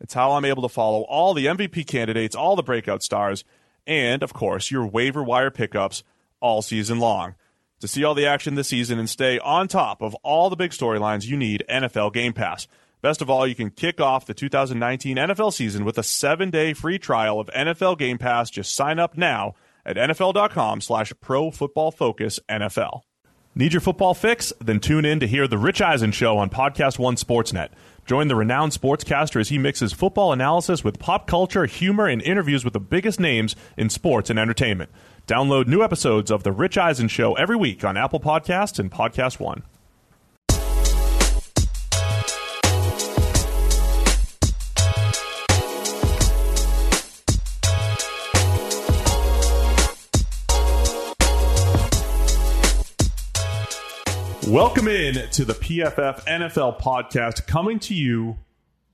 It's how I'm able to follow all the MVP candidates, all the breakout stars, and, of course, your waiver wire pickups all season long. To see all the action this season and stay on top of all the big storylines, you need NFL Game Pass. Best of all, you can kick off the 2019 NFL season with a seven-day free trial of NFL Game Pass. Just sign up now at nfl.com slash pro football focus NFL. Need your football fix? Then tune in to hear The Rich Eisen Show on Podcast One Sportsnet. Join the renowned sportscaster as he mixes football analysis with pop culture, humor, and interviews with the biggest names in sports and entertainment. Download new episodes of The Rich Eisen Show every week on Apple Podcasts and Podcast One. Welcome in to the PFF NFL podcast coming to you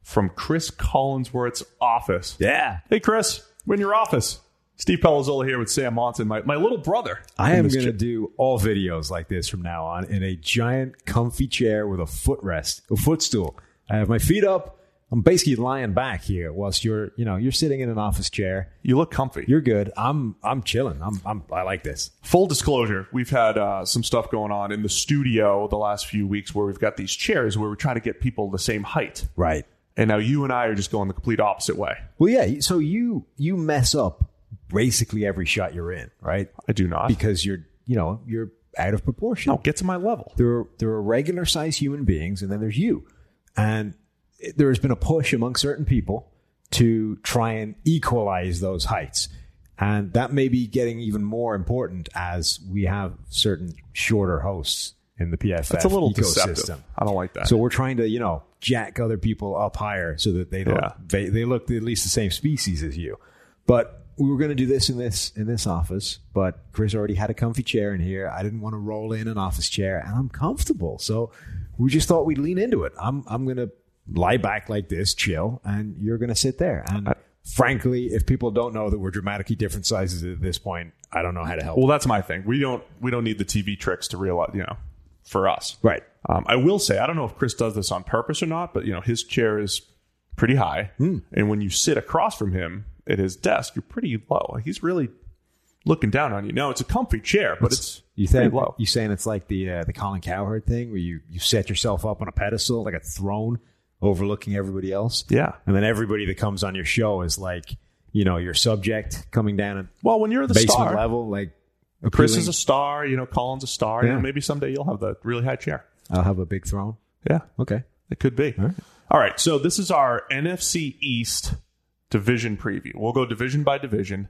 from Chris Collinsworth's office. Yeah. Hey, Chris, we're in your office. Steve Palazzolo here with Sam Monson, my, my little brother. I am going to do all videos like this from now on in a giant comfy chair with a footrest, a footstool. I have my feet up. I'm basically lying back here whilst you're, you know, you're sitting in an office chair. You look comfy. You're good. I'm I'm chilling. I'm, I'm I like this. Full disclosure, we've had uh, some stuff going on in the studio the last few weeks where we've got these chairs where we're trying to get people the same height. Right. And now you and I are just going the complete opposite way. Well, yeah. So you you mess up basically every shot you're in, right? I do not. Because you're, you know, you're out of proportion. no, get to my level. there are, there are regular sized human beings and then there's you and there has been a push among certain people to try and equalize those heights and that may be getting even more important as we have certain shorter hosts in the PFF It's a little ecosystem. deceptive. I don't like that. So we're trying to, you know, jack other people up higher so that they look Yeah. they, they look at least the same species as you. But we were going to do this in this in this office, but Chris already had a comfy chair in here. I didn't want to roll in an office chair, and I'm comfortable. So we just thought we'd lean into it. I'm I'm going to lie back like this, chill, and you're going to sit there. And frankly, if people don't know that we're dramatically different sizes at this point, I don't know how to help. well, that's my thing. We don't we don't need the TV tricks to realize, you know, for us. right. Um, I will say, I don't know if Chris does this on purpose or not, but you know, his chair is pretty high, Hmm. and when you sit across from him at his desk, you're pretty low. He's really looking down on you. No, it's a comfy chair, but it's, You pretty think low. you saying it's like the uh, the Colin Cowherd thing where you you set yourself up on a pedestal like a throne overlooking everybody else. Yeah. and then everybody that comes on your show is like you know your subject coming down at Well, when you're the basement star, level. Like Chris is a star. You know, Colin's a star. You Yeah. know, maybe someday you'll have the really high chair. I'll have a big throne. Yeah, Okay, it could be. All right. So this is our NFC East division preview. We'll go division by division,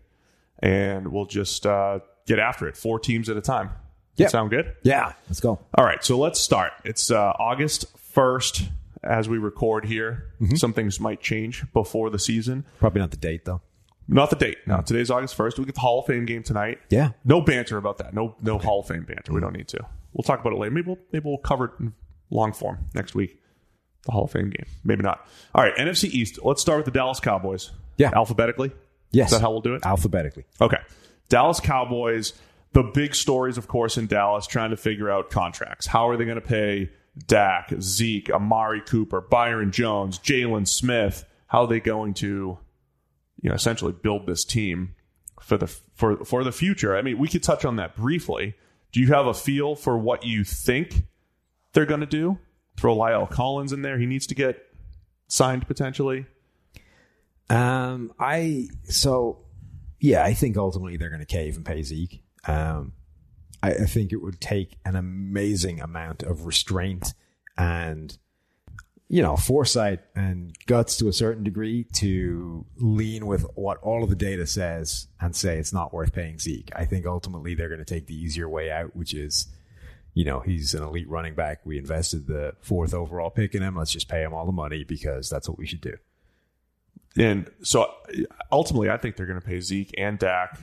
and we'll just uh, get after it. Four teams at a time. Yeah. Sound good? yeah, let's go. All right, so let's start. It's uh, August 1st as we record here. Mm-hmm. Some things might change before the season. Probably not the date though. Not the date. No, today's August 1st. We get the Hall of Fame game tonight. Yeah. No banter about that. No no Hall of Fame banter. We don't need to. We'll talk about it later. Maybe we'll, maybe we'll cover it in long form next week. The Hall of Fame game. Maybe not. All right, NFC East. Let's start with the Dallas Cowboys. Yeah. Alphabetically? Yes, Is that how we'll do it? Alphabetically. Okay. Dallas Cowboys, the big stories, of course, in Dallas, trying to figure out contracts. How are they going to pay Dak, Zeke, Amari Cooper, Byron Jones, Jaylon Smith? How are they going to, you know, essentially build this team for the for for the future? I mean, we could touch on that briefly. Do you have a feel for what you think they're going to do? Throw La'el Collins in there. He needs to get signed potentially. Um, I so yeah, I think ultimately they're going to cave and pay Zeke. Um, I, I think it would take an amazing amount of restraint and you know foresight and guts to a certain degree to lean with what all of the data says and say it's not worth paying Zeke. I think ultimately they're going to take the easier way out, which is you know, he's an elite running back. We invested the fourth overall pick in him. Let's just pay him all the money because that's what we should do. And so ultimately, I think they're going to pay Zeke and Dak.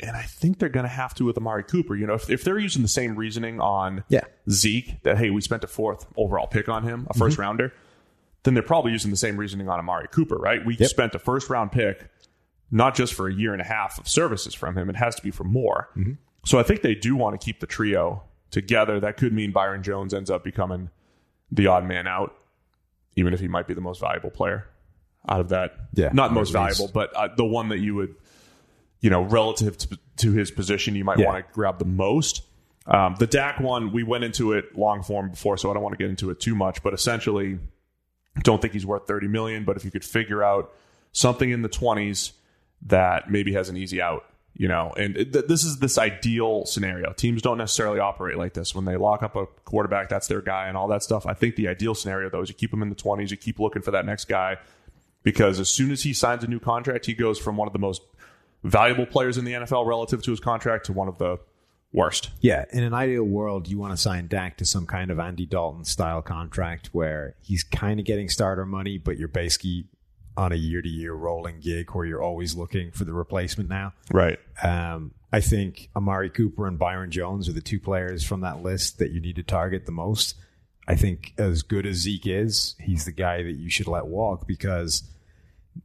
And I think they're going to have to with Amari Cooper. You know, if, if they're using the same reasoning on Yeah. Zeke, that, hey, we spent a fourth overall pick on him, a 1st rounder, then they're probably using the same reasoning on Amari Cooper, right? We Yep. spent a first round pick, not just for a year and a half of services from him, it has to be for more. So I think they do want to keep the trio together. That could mean Byron Jones ends up becoming the odd man out, even if he might be the most valuable player out of that. Yeah, Not most least- valuable, but uh, the one that you would, you know, relative to, to his position, you might Yeah. want to grab the most. Um, the Dak one, we went into it long form before, so I don't want to get into it too much. But essentially, don't think he's worth 30 million. But if you could figure out something in the 20s that maybe has an easy out, you know, and th- this is this ideal scenario. Teams don't necessarily operate like this. When they lock up a quarterback, that's their guy and all that stuff. I think the ideal scenario, though, is you keep him in the 20s, you keep looking for that next guy because as soon as he signs a new contract, he goes from one of the most valuable players in the NFL relative to his contract to one of the worst. Yeah, in an ideal world, you want to sign Dak to some kind of Andy Dalton style contract where he's kind of getting starter money, but you're basically on a year to year rolling gig where you're always looking for the replacement now. Right. Um, I think Amari Cooper and Byron Jones are the two players from that list that you need to target the most. I think as good as Zeke is, he's the guy that you should let walk because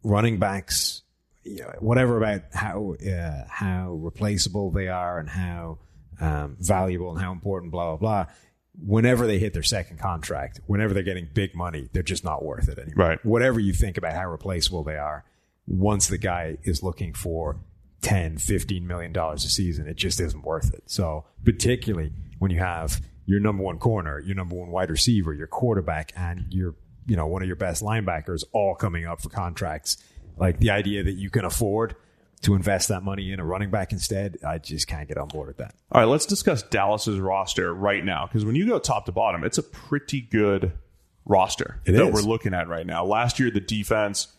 running backs, you know, whatever about how uh, how replaceable they are and how um, valuable and how important, blah blah blah. Whenever they hit their second contract, whenever they're getting big money, they're just not worth it anymore. Right. Whatever you think about how replaceable they are, once the guy is looking for 10, 15 million dollars a season, it just isn't worth it. So, particularly when you have your number one corner, your number one wide receiver, your quarterback, and your you know one of your best linebackers all coming up for contracts, like the idea that you can afford to invest that money in a running back instead, I just can't get on board with that. All right, let's discuss Dallas's roster right now because when you go top to bottom, it's a pretty good roster It that is. we're looking at right now. Last year, the defense,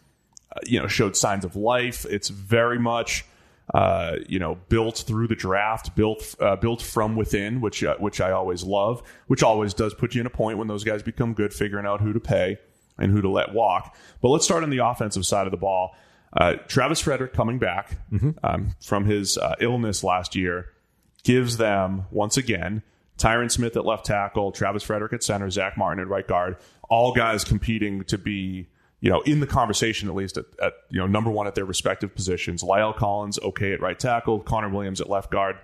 uh, you know, showed signs of life. It's very much, uh, you know, built through the draft, built uh, built from within, which uh, which I always love. Which always does put you in a point when those guys become good, figuring out who to pay and who to let walk. But let's start on the offensive side of the ball. Uh, Travis Frederick coming back um, from his uh, illness last year gives them once again Tyron Smith at left tackle, Travis Frederick at center, Zack Martin at right guard, all guys competing to be you know in the conversation at least at, at you know number one at their respective positions. La'el Collins okay at right tackle, Connor Williams at left guard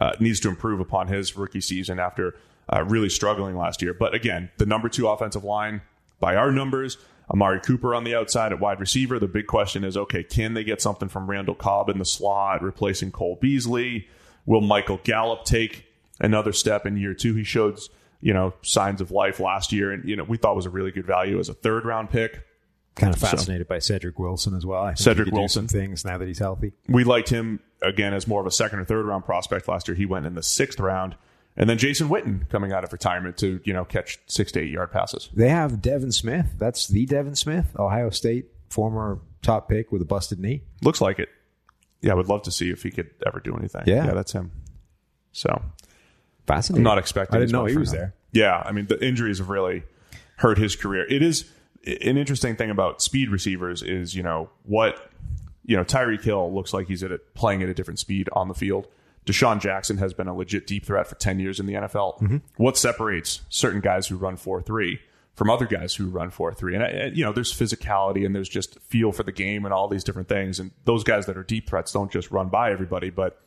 uh, needs to improve upon his rookie season after uh, really struggling last year. But again, the number two offensive line by our numbers. Amari Cooper on the outside at wide receiver. The big question is okay, can they get something from Randall Cobb in the slot, replacing Cole Beasley? Will Michael Gallup take another step in year two? He showed, you know, signs of life last year, and you know we thought was a really good value as a third round pick. Kind of fascinated by Cedric Wilson as well. I think Cedric he could do Wilson. things now that he's healthy. We liked him again as more of a second or third round prospect last year. He went in the sixth round, and then Jason Witten coming out of retirement to you know catch six to eight yard passes. They have Devin Smith. That's the Devin Smith, Ohio State former top pick with a busted knee. Looks like it. Yeah, I would love to see if he could ever do anything. Yeah. yeah, that's him. So Fascinating. I'm not expecting. I didn't know he was there. Yeah, I mean the injuries have really hurt his career. It is an interesting thing about speed receivers is you know what you know Tyreek Hill looks like he's at a, playing at a different speed on the field. DeSean Jackson has been a legit deep threat for ten years in the NFL. Mm-hmm. What separates certain guys who run four three from other guys who run four three? And uh, you know, there's physicality and there's just feel for the game and all these different things. And those guys that are deep threats don't just run by everybody, but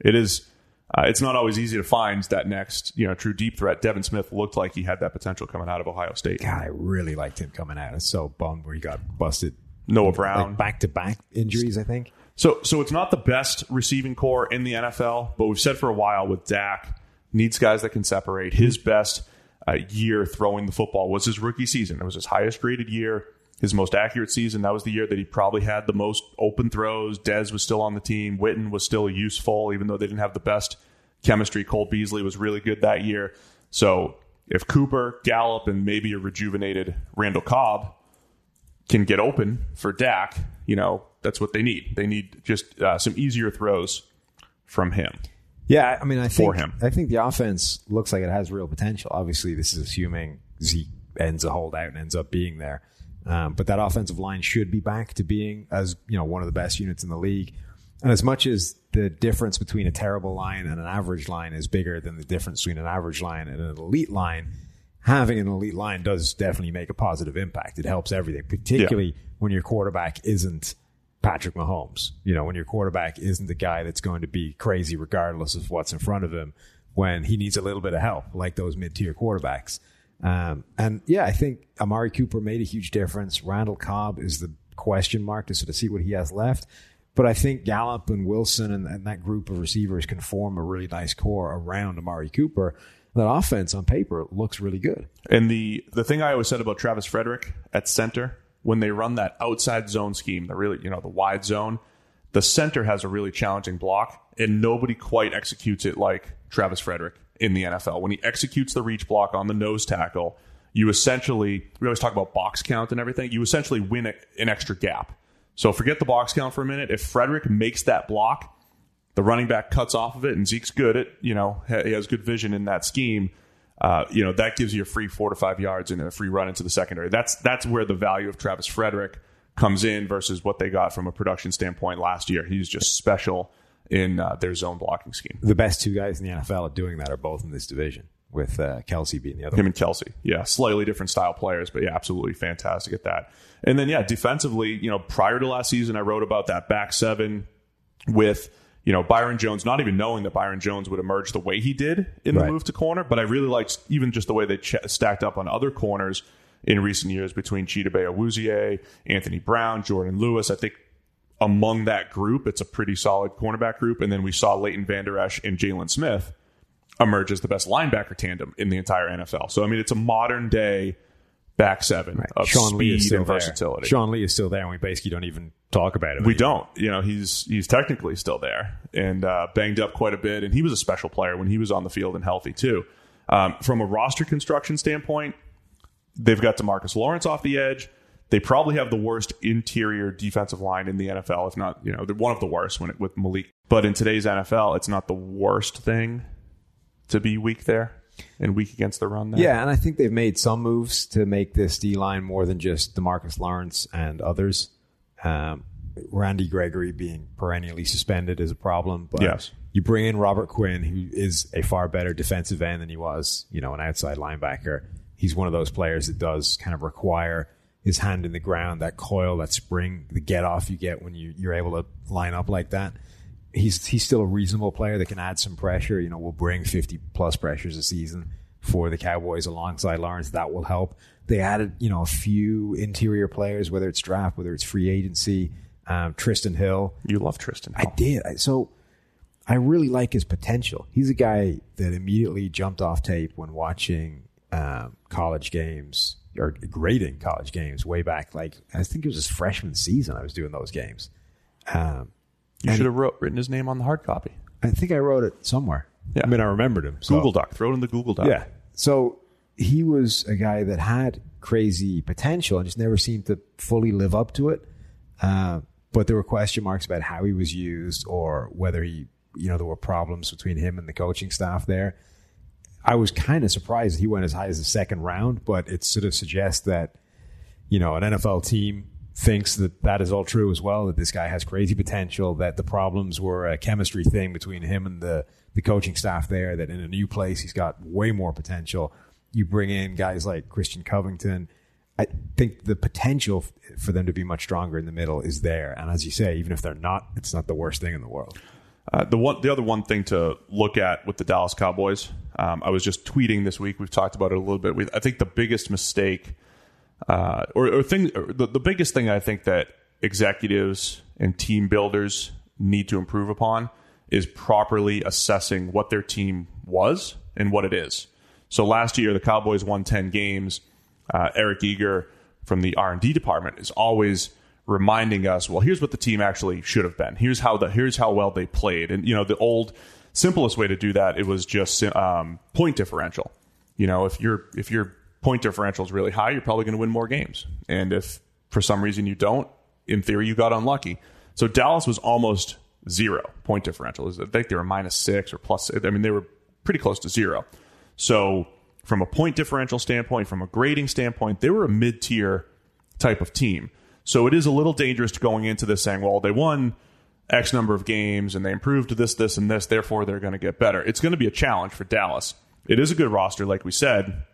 it is uh, it's not always easy to find that next you know true deep threat. Devin Smith looked like he had that potential coming out of Ohio State. God, I really liked him coming out. I was so bummed where he got busted. Noah Brown. Like back to back injuries, I think. So so it's not the best receiving corps in the NFL, but we've said for a while with Dak needs guys that can separate. His best uh, year throwing the football was his rookie season. It was his highest graded year. his most accurate season. That was the year that he probably had the most open throws. Dez was still on the team. Witten was still useful, even though they didn't have the best chemistry. Cole Beasley was really good that year. So if Cooper, Gallup, and maybe a rejuvenated Randall Cobb can get open for Dak, you know, that's what they need. They need just uh, some easier throws from him. Yeah, I mean, I think For him. I think the offense looks like it has real potential. Obviously, this is assuming Zeke ends a holdout and ends up being there. Um, but that offensive line should be back to being as you know one of the best units in the league. And as much as the difference between a terrible line and an average line is bigger than the difference between an average line and an elite line, having an elite line does definitely make a positive impact. It helps everything, particularly when your quarterback isn't Patrick Mahomes. You know, when your quarterback isn't the guy that's going to be crazy regardless of what's in front of him when he needs a little bit of help, like those mid tier quarterbacks. Um, and yeah, I think Amari Cooper made a huge difference. Randall Cobb is the question mark to sort of see what he has left. But I think Gallup and Wilson and, and that group of receivers can form a really nice core around Amari Cooper. That offense on paper looks really good. And the the thing I always said about Travis Frederick at center, when they run that outside zone scheme, the really you know the wide zone, the center has a really challenging block, and nobody quite executes it like Travis Frederick in the NFL. When he executes the reach block on the nose tackle, you essentially we always talk about box count and everything. You essentially win a, an extra gap. So forget the box count for a minute. If Frederick makes that block, the running back cuts off of it, and Zeke's good at you know he has good vision in that scheme. Uh, you know that gives you a free four to five yards and a free run into the secondary. That's that's where the value of Travis Frederick comes in versus what they got from a production standpoint last year. He's just special in uh, their zone blocking scheme. The best two guys in the NFL at doing that are both in this division, with uh, Kelce being the other Him one. and Kelce, yeah, slightly different style players, but yeah, absolutely fantastic at that. And then yeah, defensively, you know, prior to last season, I wrote about that back seven with you know Byron Jones, not even knowing that Byron Jones would emerge the way he did in the Right. move to corner, but I really liked even just the way they ch- stacked up on other corners in recent years between Chido Awuzie, Anthony Brown, Jourdan Lewis. I think among that group, it's a pretty solid cornerback group. And then we saw Leighton Vander Esch and Jaylon Smith emerge as the best linebacker tandem in the entire NFL. So I mean, it's a modern day back seven of Sean Lee is still and there. versatility. Sean Lee is still there, and we basically don't even talk about it. We anymore. don't. You know, he's he's technically still there and uh, banged up quite a bit, and he was a special player when he was on the field and healthy too. Um, from a roster construction standpoint, they've got Demarcus Lawrence off the edge. They probably have the worst interior defensive line in the NFL, if not, you know, they're one of the worst when it, with Maliek. But in today's NFL, it's not the worst thing to be weak there and weak against the run. There. Yeah, and I think they've made some moves to make this D line more than just Demarcus Lawrence and others. Um, Randy Gregory being perennially suspended is a problem, but Yes. you bring in Robert Quinn, who is a far better defensive end than he was, you know, an outside linebacker. He's one of those players that does kind of require his hand in the ground, that coil, that spring, the get off you get when you, you're able to line up like that. He's he's still a reasonable player that can add some pressure. You know, will bring 50 plus pressures a season for the Cowboys alongside Lawrence. That will help. They added, you know, a few interior players, whether it's draft, whether it's free agency. Um, Trysten Hill, You love Trysten. Hill. I did. I, so I really like his potential. He's a guy that immediately jumped off tape when watching um, college games or grading college games way back. Like I think it was his freshman season. I was doing those games. Um, you should have wrote, written his name on the hard copy. I think I wrote it somewhere. Yeah. I mean, I remembered him. So. Google Doc. Throw it in the Google Doc. Yeah. So he was a guy that had crazy potential and just never seemed to fully live up to it. Uh, but there were question marks about how he was used or whether he, you know, there were problems between him and the coaching staff there. I was kind of surprised he went as high as the second round, but it sort of suggests that, you know, an NFL team thinks that that is all true as well, that this guy has crazy potential, that the problems were a chemistry thing between him and the, the coaching staff there, that in a new place, he's got way more potential. You bring in guys like Christian Covington. I think the potential for them to be much stronger in the middle is there. And as you say, even if they're not, it's not the worst thing in the world. Uh, the one, the other one thing to look at with the Dallas Cowboys, um, I was just tweeting this week. We've talked about it a little bit. We, I think the biggest mistake, uh, or, or thing, or the, the biggest thing I think that executives and team builders need to improve upon is properly assessing what their team was and what it is. So last year, the Cowboys won ten games. Uh, Eric Eager from the R and D department is always reminding us, well, here's what the team actually should have been. Here's how the here's how well they played, and you know the old simplest way to do that it was just um, point differential. You know, if your if your point differential is really high, you're probably going to win more games, and if for some reason you don't, in theory, you got unlucky. So Dallas was almost zero point differential. I think they were minus six or plus. I mean, they were pretty close to zero. So from a point differential standpoint, from a grading standpoint, they were a mid tier type of team. So it is a little dangerous going into this saying, well, they won X number of games and they improved this, this, and this, therefore they're going to get better. It's going to be a challenge for Dallas. It is a good roster, like we said,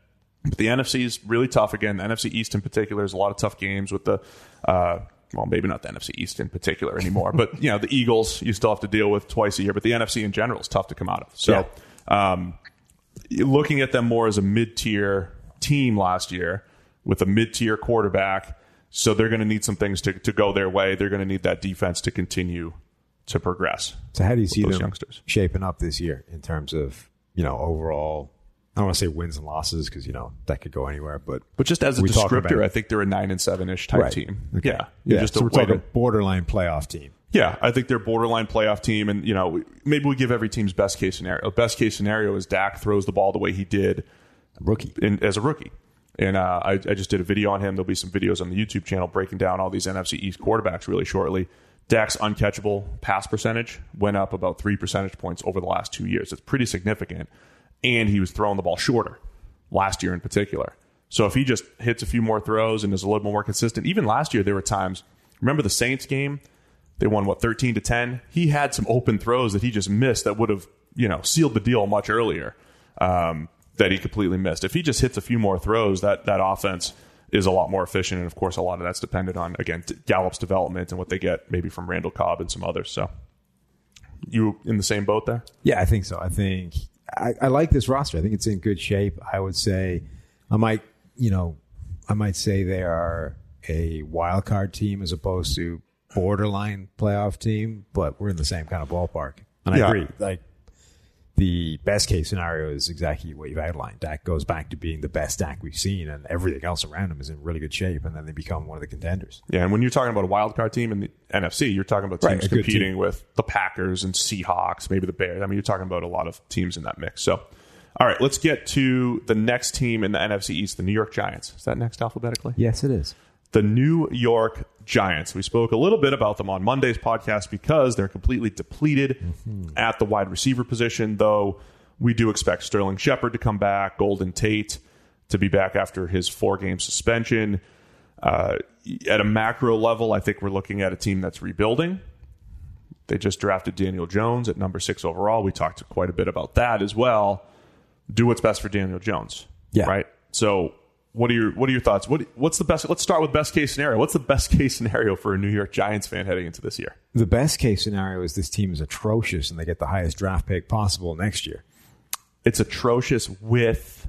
but the NFC is really tough again. The NFC East in particular is a lot of tough games with the, uh, well, maybe not the NFC East in particular anymore, but you know the Eagles you still have to deal with twice a year. But the NFC in general is tough to come out of. So, yeah. um, looking at them more as a mid-tier team last year with a mid-tier quarterback so they're going to need some things to, to go their way. They're going to need that defense to continue to progress. So how do you see those youngsters shaping up this year in terms of you know overall? I don't want to say wins and losses because you know that could go anywhere, but but just as a descriptor, I think they're a nine and seven ish type right. team. Okay. Yeah, yeah. Just so a, we're talking borderline playoff team. Yeah, I think they're borderline playoff team, and you know maybe we give every team's best case scenario. Best case scenario is Dak throws the ball the way he did rookie in, as a rookie. And uh, I, I, just did a video on him. There'll be some videos on the YouTube channel breaking down all these NFC East quarterbacks really shortly. Dak's uncatchable pass percentage went up about three percentage points over the last two years. It's pretty significant. And he was throwing the ball shorter last year in particular. So if he just hits a few more throws and is a little bit more consistent, even last year there were times. Remember the Saints game? They won what thirteen to ten. He had some open throws that he just missed that would have you know sealed the deal much earlier. Um, that he completely missed. If he just hits a few more throws, that that offense is a lot more efficient. And of course, a lot of that's dependent on again Gallup's development and what they get maybe from Randall Cobb and some others. So, you in the same boat there? Yeah, I think so. I think I, I like this roster. I think it's in good shape. I would say I might, you know, I might say they are a wild card team as opposed to borderline playoff team, but we're in the same kind of ballpark. And I agree. Like the best case scenario is exactly what you've outlined. Dak goes back to being the best Dak we've seen, and everything else around him is in really good shape, and then they become one of the contenders. Yeah, and when you're talking about a wild card team in the NFC, you're talking about teams right, competing team. with the Packers and Seahawks, maybe the Bears. I mean, you're talking about a lot of teams in that mix. So, all right, let's get to the next team in the NFC East, the New York Giants. Is that next alphabetically? Yes, it is the New York Giants. We spoke a little bit about them on Monday's podcast because they're completely depleted mm-hmm. at the wide receiver position, though we do expect Sterling Shepard to come back, Golden Tate to be back after his four game suspension. Uh, at a macro level, I think we're looking at a team that's rebuilding. They just drafted Daniel Jones at number six overall. We talked quite a bit about that as well. Do what's best for Daniel Jones. Yeah. Right. So what are your What are your thoughts? What What's the best? Let's start with best case scenario. What's the best case scenario for a New York Giants fan heading into this year? The best case scenario is this team is atrocious and they get the highest draft pick possible next year. It's atrocious with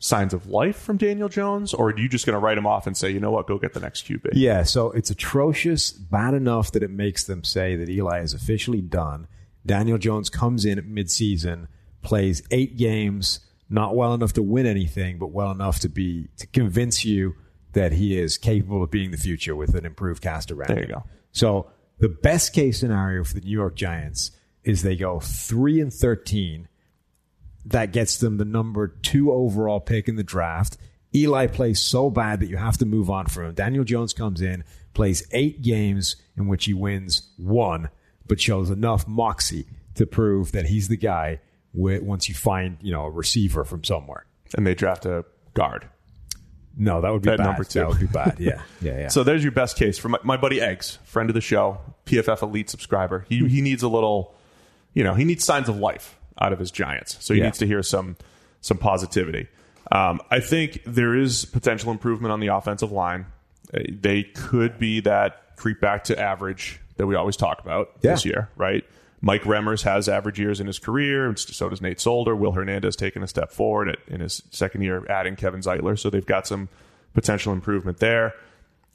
signs of life from Daniel Jones, or are you just going to write him off and say, you know what, go get the next QB? Yeah, so it's atrocious, bad enough that it makes them say that Eli is officially done. Daniel Jones comes in at midseason, plays eight games not well enough to win anything, but well enough to be to convince you that he is capable of being the future with an improved cast around. There you go. So the best case scenario for the New York Giants is they go three and thirteen. That gets them the number two overall pick in the draft. Eli plays so bad that you have to move on from him. Daniel Jones comes in, plays eight games in which he wins one, but shows enough moxie to prove that he's the guy once you find you know a receiver from somewhere. And they draft a guard. No, that would be bad. Number two. That would be bad. Yeah, yeah, yeah. so there's your best case for my, my, buddy Eggs, friend of the show, PFF elite subscriber. He he needs a little, you know, he needs signs of life out of his Giants. So he yeah. needs to hear some some positivity. Um, I think there is potential improvement on the offensive line. Uh, they could be that creep back to average that we always talk about yeah. this year, right? Mike Remmers has average years in his career, and so does Nate Solder. Will Hernandez taking a step forward at, in his second year, adding Kevin Zeitler. So they've got some potential improvement there.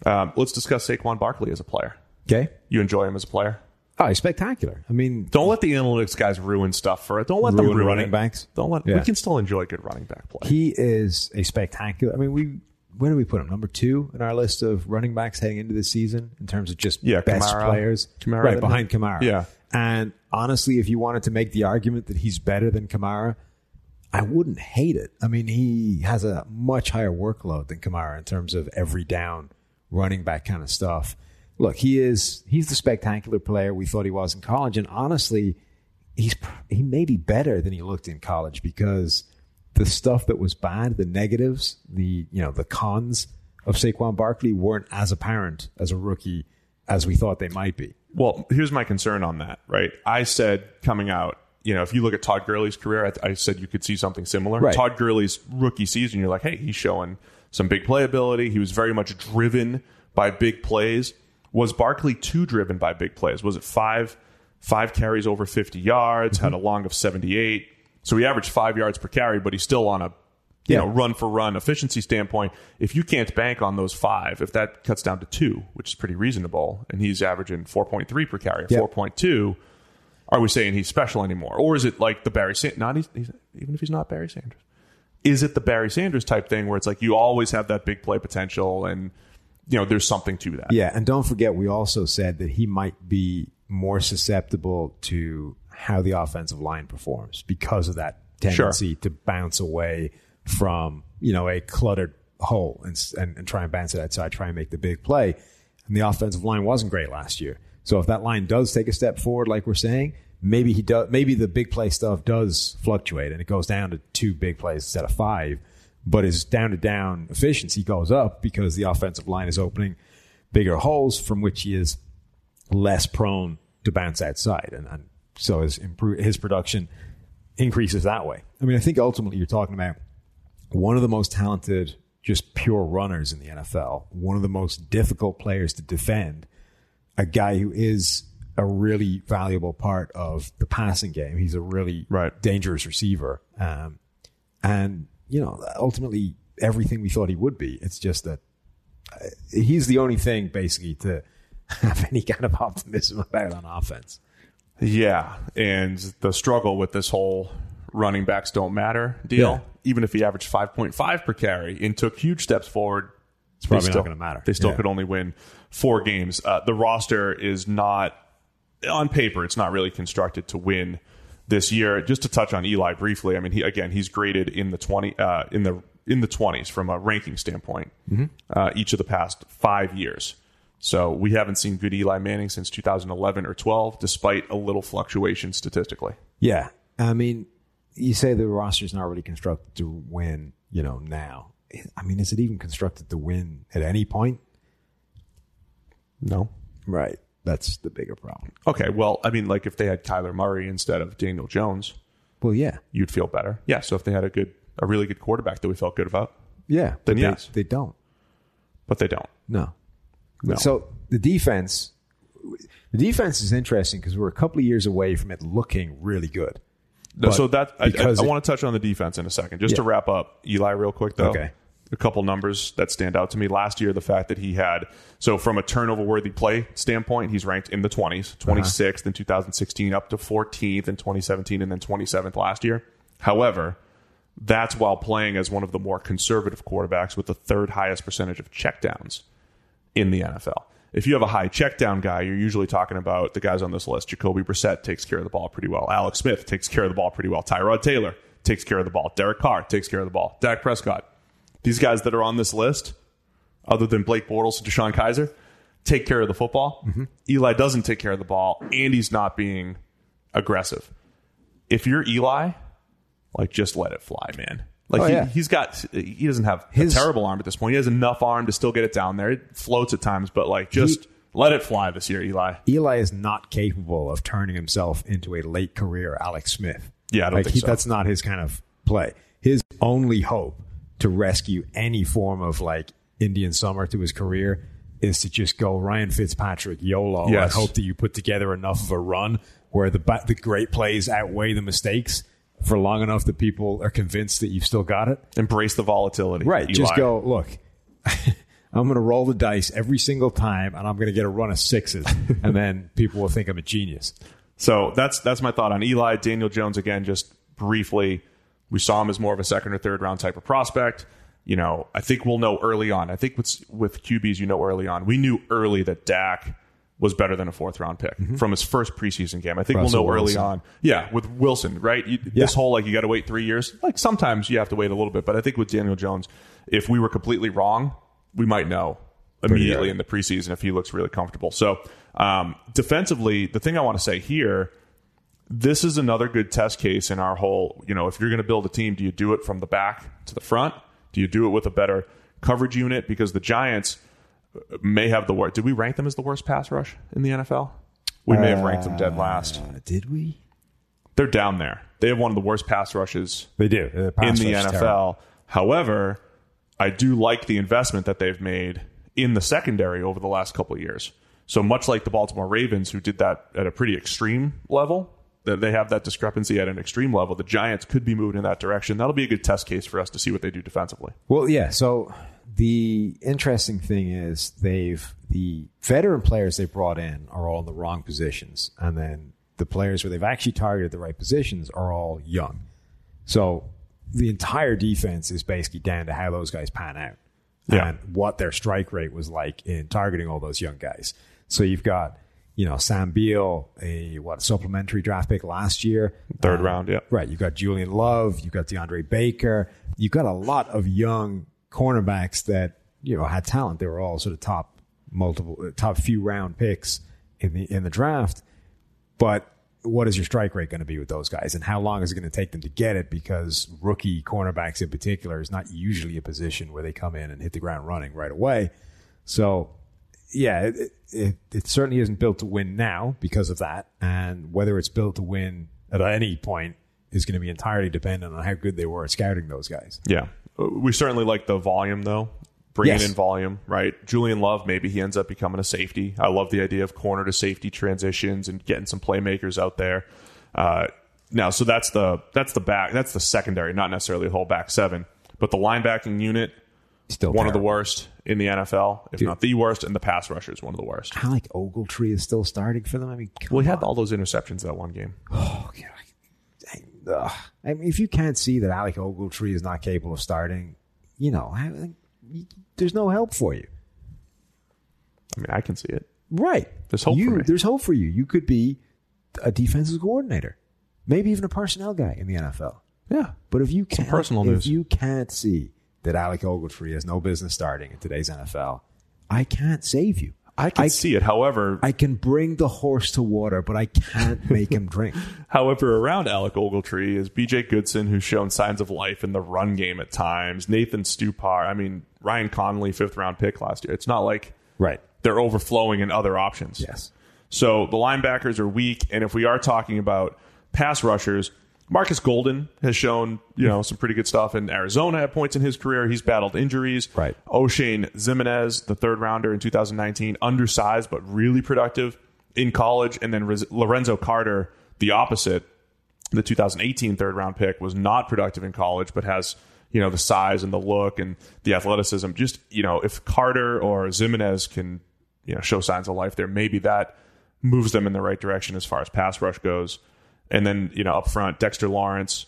Um, let's discuss Saquon Barkley as a player. Okay, you enjoy him as a player. Oh, he's spectacular. I mean, don't let the analytics guys ruin stuff for it. Don't let them ruin running it. backs. Don't let. Yeah. We can still enjoy good running back play. He is a spectacular. I mean, we where do we put him? Number two in our list of running backs heading into the season in terms of just Yeah, best Kamara. players. Kamara, right behind Kamara. Yeah. And honestly, if you wanted to make the argument that he's better than Kamara, I wouldn't hate it. I mean, he has a much higher workload than Kamara in terms of every down running back kind of stuff. Look, he is he's the spectacular player we thought he was in college, and honestly, he's he may be better than he looked in college because the stuff that was bad, the negatives, the you know the cons of Saquon Barkley weren't as apparent as a rookie as we thought they might be. Well, here's my concern on that, right? I said coming out, you know, if you look at Todd Gurley's career, I, I said you could see something similar. Right. Todd Gurley's rookie season, you're like, hey, he's showing some big playability. He was very much driven by big plays. Was Barkley too driven by big plays? Was it five five carries over 50 yards, had mm-hmm. a long of 78? So he averaged five yards per carry, but he's still on a you Yeah. know run for run efficiency standpoint. If you can't bank on those five, if that cuts down to two, which is pretty reasonable, and he's averaging 4.3 per carry, Yeah. 4.2, are we saying he's special anymore, or is it like the Barry Sanders? Not he's, he's, even if he's not Barry Sanders, is it the Barry Sanders type thing where it's like you always have that big play potential and you know there's something to that? Yeah, and don't forget, we also said that he might be more susceptible to how the offensive line performs because of that tendency to bounce away from you know a cluttered hole and, and and try and bounce it outside, try and make the big play. And the offensive line wasn't great last year. So if that line does take a step forward, like we're saying, maybe he does. Maybe the big play stuff does fluctuate, and it goes down to two big plays instead of five. But his down to down efficiency goes up because the offensive line is opening bigger holes from which he is less prone to bounce outside, and, and so his improve, his production increases that way. I mean, I think ultimately you're talking about one of the most talented, just pure runners in the NFL, one of the most difficult players to defend, a guy who is a really valuable part of the passing game. He's a really Right. dangerous receiver, um, and you know, ultimately everything we thought he would be. It's just that uh, he's the only thing basically to have any kind of optimism about on offense. Yeah, and the struggle with this whole running backs don't matter deal. Yeah. Even if he averaged five point five per carry and took huge steps forward, it's probably not gonna matter. They still Yeah. could only win four games. Uh, the roster is not on paper. It's not really constructed to win this year. Just to touch on Eli briefly, I mean, he again he's graded in the twenty uh, in the in the twenties from a ranking standpoint. Mm-hmm. Uh, each of the past five years. So we haven't seen good Eli Manning since 2011 or 12, despite a little fluctuation statistically. Yeah, I mean, you say the roster's not really constructed to win. You know, now. I mean, is it even constructed to win at any point? No. Right. That's the bigger problem. Okay. Well, I mean, like if they had Kyler Murray instead of Daniel Jones, Well, yeah, you'd feel better. Yeah. So if they had a good, a really good quarterback that we felt good about, yeah. Then but yes. they, they don't. but they don't. No. No. So the defense, the defense is interesting because we're a couple of years away from it looking really good. No, so that I, I, it- want to touch on the defense in a second. Just to wrap up Eli real quick though. Okay. A couple numbers that stand out to me. Last year, the fact that he had so from a turnover worthy play standpoint, he's ranked in the 20s, 26th uh-huh. in 2016, up to 14th in 2017, and then 27th last year. However, that's while playing as one of the more conservative quarterbacks with the third highest percentage of checkdowns in the NFL. If you have a high checkdown guy, you're usually talking about the guys on this list. Jacoby Brissett takes care of the ball pretty well. Alex Smith takes care of the ball pretty well. Tyrod Taylor takes care of the ball. Derek Carr takes care of the ball. Dak Prescott. These guys that are on this list, other than Blake Bortles and DeShone Kizer, take care of the football. Mm-hmm. Eli doesn't take care of the ball, and he's not being aggressive. If you're Eli, like just let it fly, man. Like Oh, he, yeah. he's got, he doesn't have His- a terrible arm at this point. He has enough arm to still get it down there. It floats at times, but like just let it fly this year, Eli. Eli is not capable of turning himself into a late career Alex Smith. Yeah, I don't like think he, so. that's not his kind of play. His only hope to rescue any form of like Indian summer to his career is to just go Ryan Fitzpatrick YOLO Yes. and hope that you put together enough of a run where the the great plays outweigh the mistakes for long enough that people are convinced that you've still got it. Embrace the volatility. Right. Just go, look, I'm going to roll the dice every single time and I'm going to get a run of sixes. and then people will think I'm a genius. So that's that's my thought on Eli. Daniel Jones again, just briefly, we saw him as more of a second or third round type of prospect. you know, I think we'll know early on. I think with with QBs, you know, early on, we knew early that Dak was better than a fourth round pick from his first preseason game. I think Russell we'll know early Wilson. on. Yeah, with Wilson, right? You, This whole like you got to wait three years. Like sometimes you have to wait a little bit, but I think with Daniel Jones, if we were completely wrong, we might know immediately in the preseason if he looks really comfortable. So um, defensively, the thing I want to say here this is another good test case in our whole, you know, if you're going to build a team, do you do it from the back to the front? Do you do it with a better coverage unit? Because the Giants may have the worst. Did we rank them as the worst pass rush in the NFL? We may have ranked them dead last. Uh, did we? They're down there. They have one of the worst pass rushes They do. The in the NFL. terrible. However, I do like the investment that they've made in the secondary over the last couple of years. So much like the Baltimore Ravens, who did that at a pretty extreme level, that they have that discrepancy at an extreme level. The Giants could be moving in that direction. That'll be a good test case for us to see what they do defensively. Well, yeah. So the interesting thing is they've the veteran players they brought in are all in the wrong positions, and then the players where they've actually targeted the right positions are all young. So the entire defense is basically down to how those guys pan out Yeah. and what their strike rate was like in targeting all those young guys. So you've got you know Sam Beal, a what supplementary draft pick last year, Third Uh, round, yeah. Right. You've got Julian Love. You've got DeAndre Baker. You've got a lot of young cornerbacks that, you know, had talent. They were all sort of top multiple, uh, top few round picks in the, in the draft. But what is your strike rate going to be with those guys? And how long is it going to take them to get it? Because rookie cornerbacks in particular is not usually a position where they come in and hit the ground running right away. So yeah, it, it, it certainly isn't built to win now because of that. And whether it's built to win at any point is going to be entirely dependent on how good they were at scouting those guys. Yeah. Uh, We certainly like the volume, though. Bringing Yes. in volume, right? Julian Love, maybe he ends up becoming a safety. I love the idea of corner to safety transitions and getting some playmakers out there. Uh, now, so that's the that's the back that's the secondary, not necessarily the whole back seven, but the linebacking unit, Still one of the worst in the NFL, if Dude. not the worst, and the pass rusher is one of the worst. Alec Ogletree is still starting for them. I mean, Well, he had all those interceptions that one game. Oh, God. I, ugh. I mean, if you can't see that Alec Ogletree is not capable of starting, you know, I- there's no help for you. I mean, I can see it. Right. There's hope for you, me. There's hope for you. You could be a defensive coordinator, maybe even a personnel guy in the NFL. Yeah. But if you can't, personal if news. you can't see that Alec Ogletree has no business starting in today's NFL, I can't save you. I can I- see it. However, I can bring the horse to water, but I can't make him drink. However, around Alec Ogletree is BJ Goodson, who's shown signs of life in the run game at times. Nathan Stupar. I mean, Ryan Connelly, fifth round pick last year. It's not like Right. they're overflowing in other options. Yes. So the linebackers are weak, and if we are talking about pass rushers, Markus Golden has shown you know some pretty good stuff in Arizona at points in his career. He's battled injuries. Right. Oshane Ximines, the third rounder in 2019, undersized but really productive in college, and then Lorenzo Carter, the opposite, the 2018 third round pick, was not productive in college, but has you know the size and the look and the athleticism. Just you know, if Carter or Ximines can you know show signs of life there, maybe that moves them in the right direction as far as pass rush goes. And then you know up front, Dexter Lawrence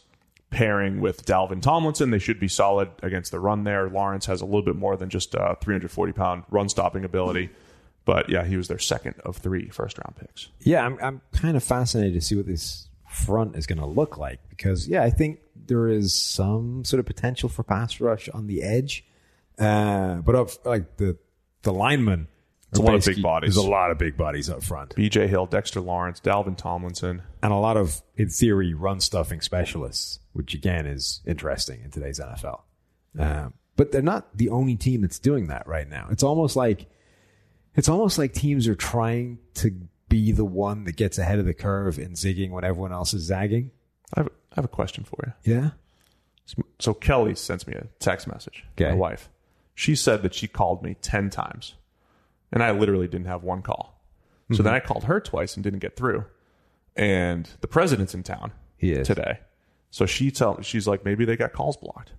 pairing with Dalvin Tomlinson, they should be solid against the run there. Lawrence has a little bit more than just uh, 340 pound run stopping ability. But yeah, he was their second of three first round picks. Yeah, I'm, I'm kind of fascinated to see what this front is going to look like because, yeah, I think there is some sort of potential for pass rush on the edge. Uh, but of like the the linemen, It's a lot of big bodies. There's a lot of big bodies up front, BJ Hill, Dexter Lawrence, Dalvin Tomlinson. and a lot of, in theory, run stuffing specialists, which again is interesting in today's NFL. Um, but they're not the only team that's doing that right now. It's almost like it's almost like teams are trying to be the one that gets ahead of the curve and zigging when everyone else is zagging. I have, I have a question for you. Yeah. So Kelly sends me a text message. Okay. My wife. She said that she called me ten times, and I literally didn't have one call. So then mm-hmm. I called her twice and didn't get through. And the president's in town He is. today, so she tell she's like maybe they got calls blocked.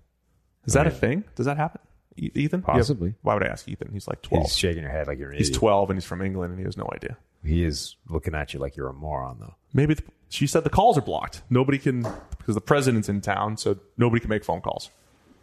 Is that a thing? Does that happen, E- Ethan? Possibly. why would I ask Ethan? He's like twelve. He's shaking your head like you're an He's idiot. twelve and he's from England and he has no idea. he is looking at you like you're a moron, though. Maybe the, she said the calls are blocked. Nobody can because the president's in town, so nobody can make phone calls.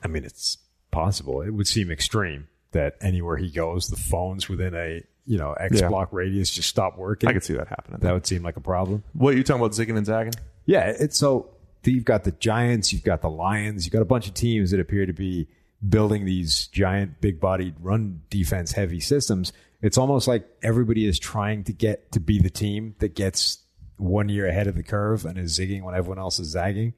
I mean, it's possible. It would seem extreme that anywhere he goes, the phones within a you know X Yeah. block radius just stop working. I could see that happening. that would seem like a problem. what are you talking about, zigging and zagging? Yeah, it's so you've got the Giants, you've got the Lions, you've got a bunch of teams that appear to be building these giant, big bodied run defense heavy systems. It's almost like everybody is trying to get to be the team that gets one year ahead of the curve and is zigging when everyone else is zagging.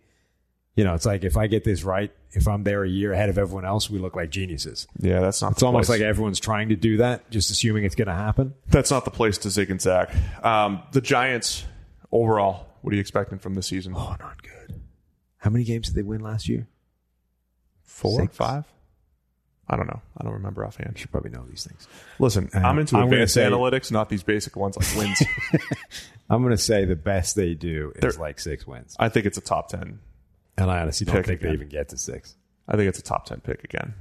You know, it's like if I get this right, if I'm there a year ahead of everyone else, we look like geniuses. Yeah, that's not. It's almost like everyone's trying to do that, just assuming it's going to happen. that's not the place to zig and zag. Um, the Giants overall, what are you expecting from this season? Oh, not good. How many games did they win last year? Four, Six. five? I don't know. I don't remember offhand. You should probably know these things. Listen, Um, I'm into I'm advanced say- analytics, not these basic ones like wins. I'm going to say the best they do is They're- like six wins. I think it's a top ten. And I honestly don't think they even get to six. I think it's a top ten pick again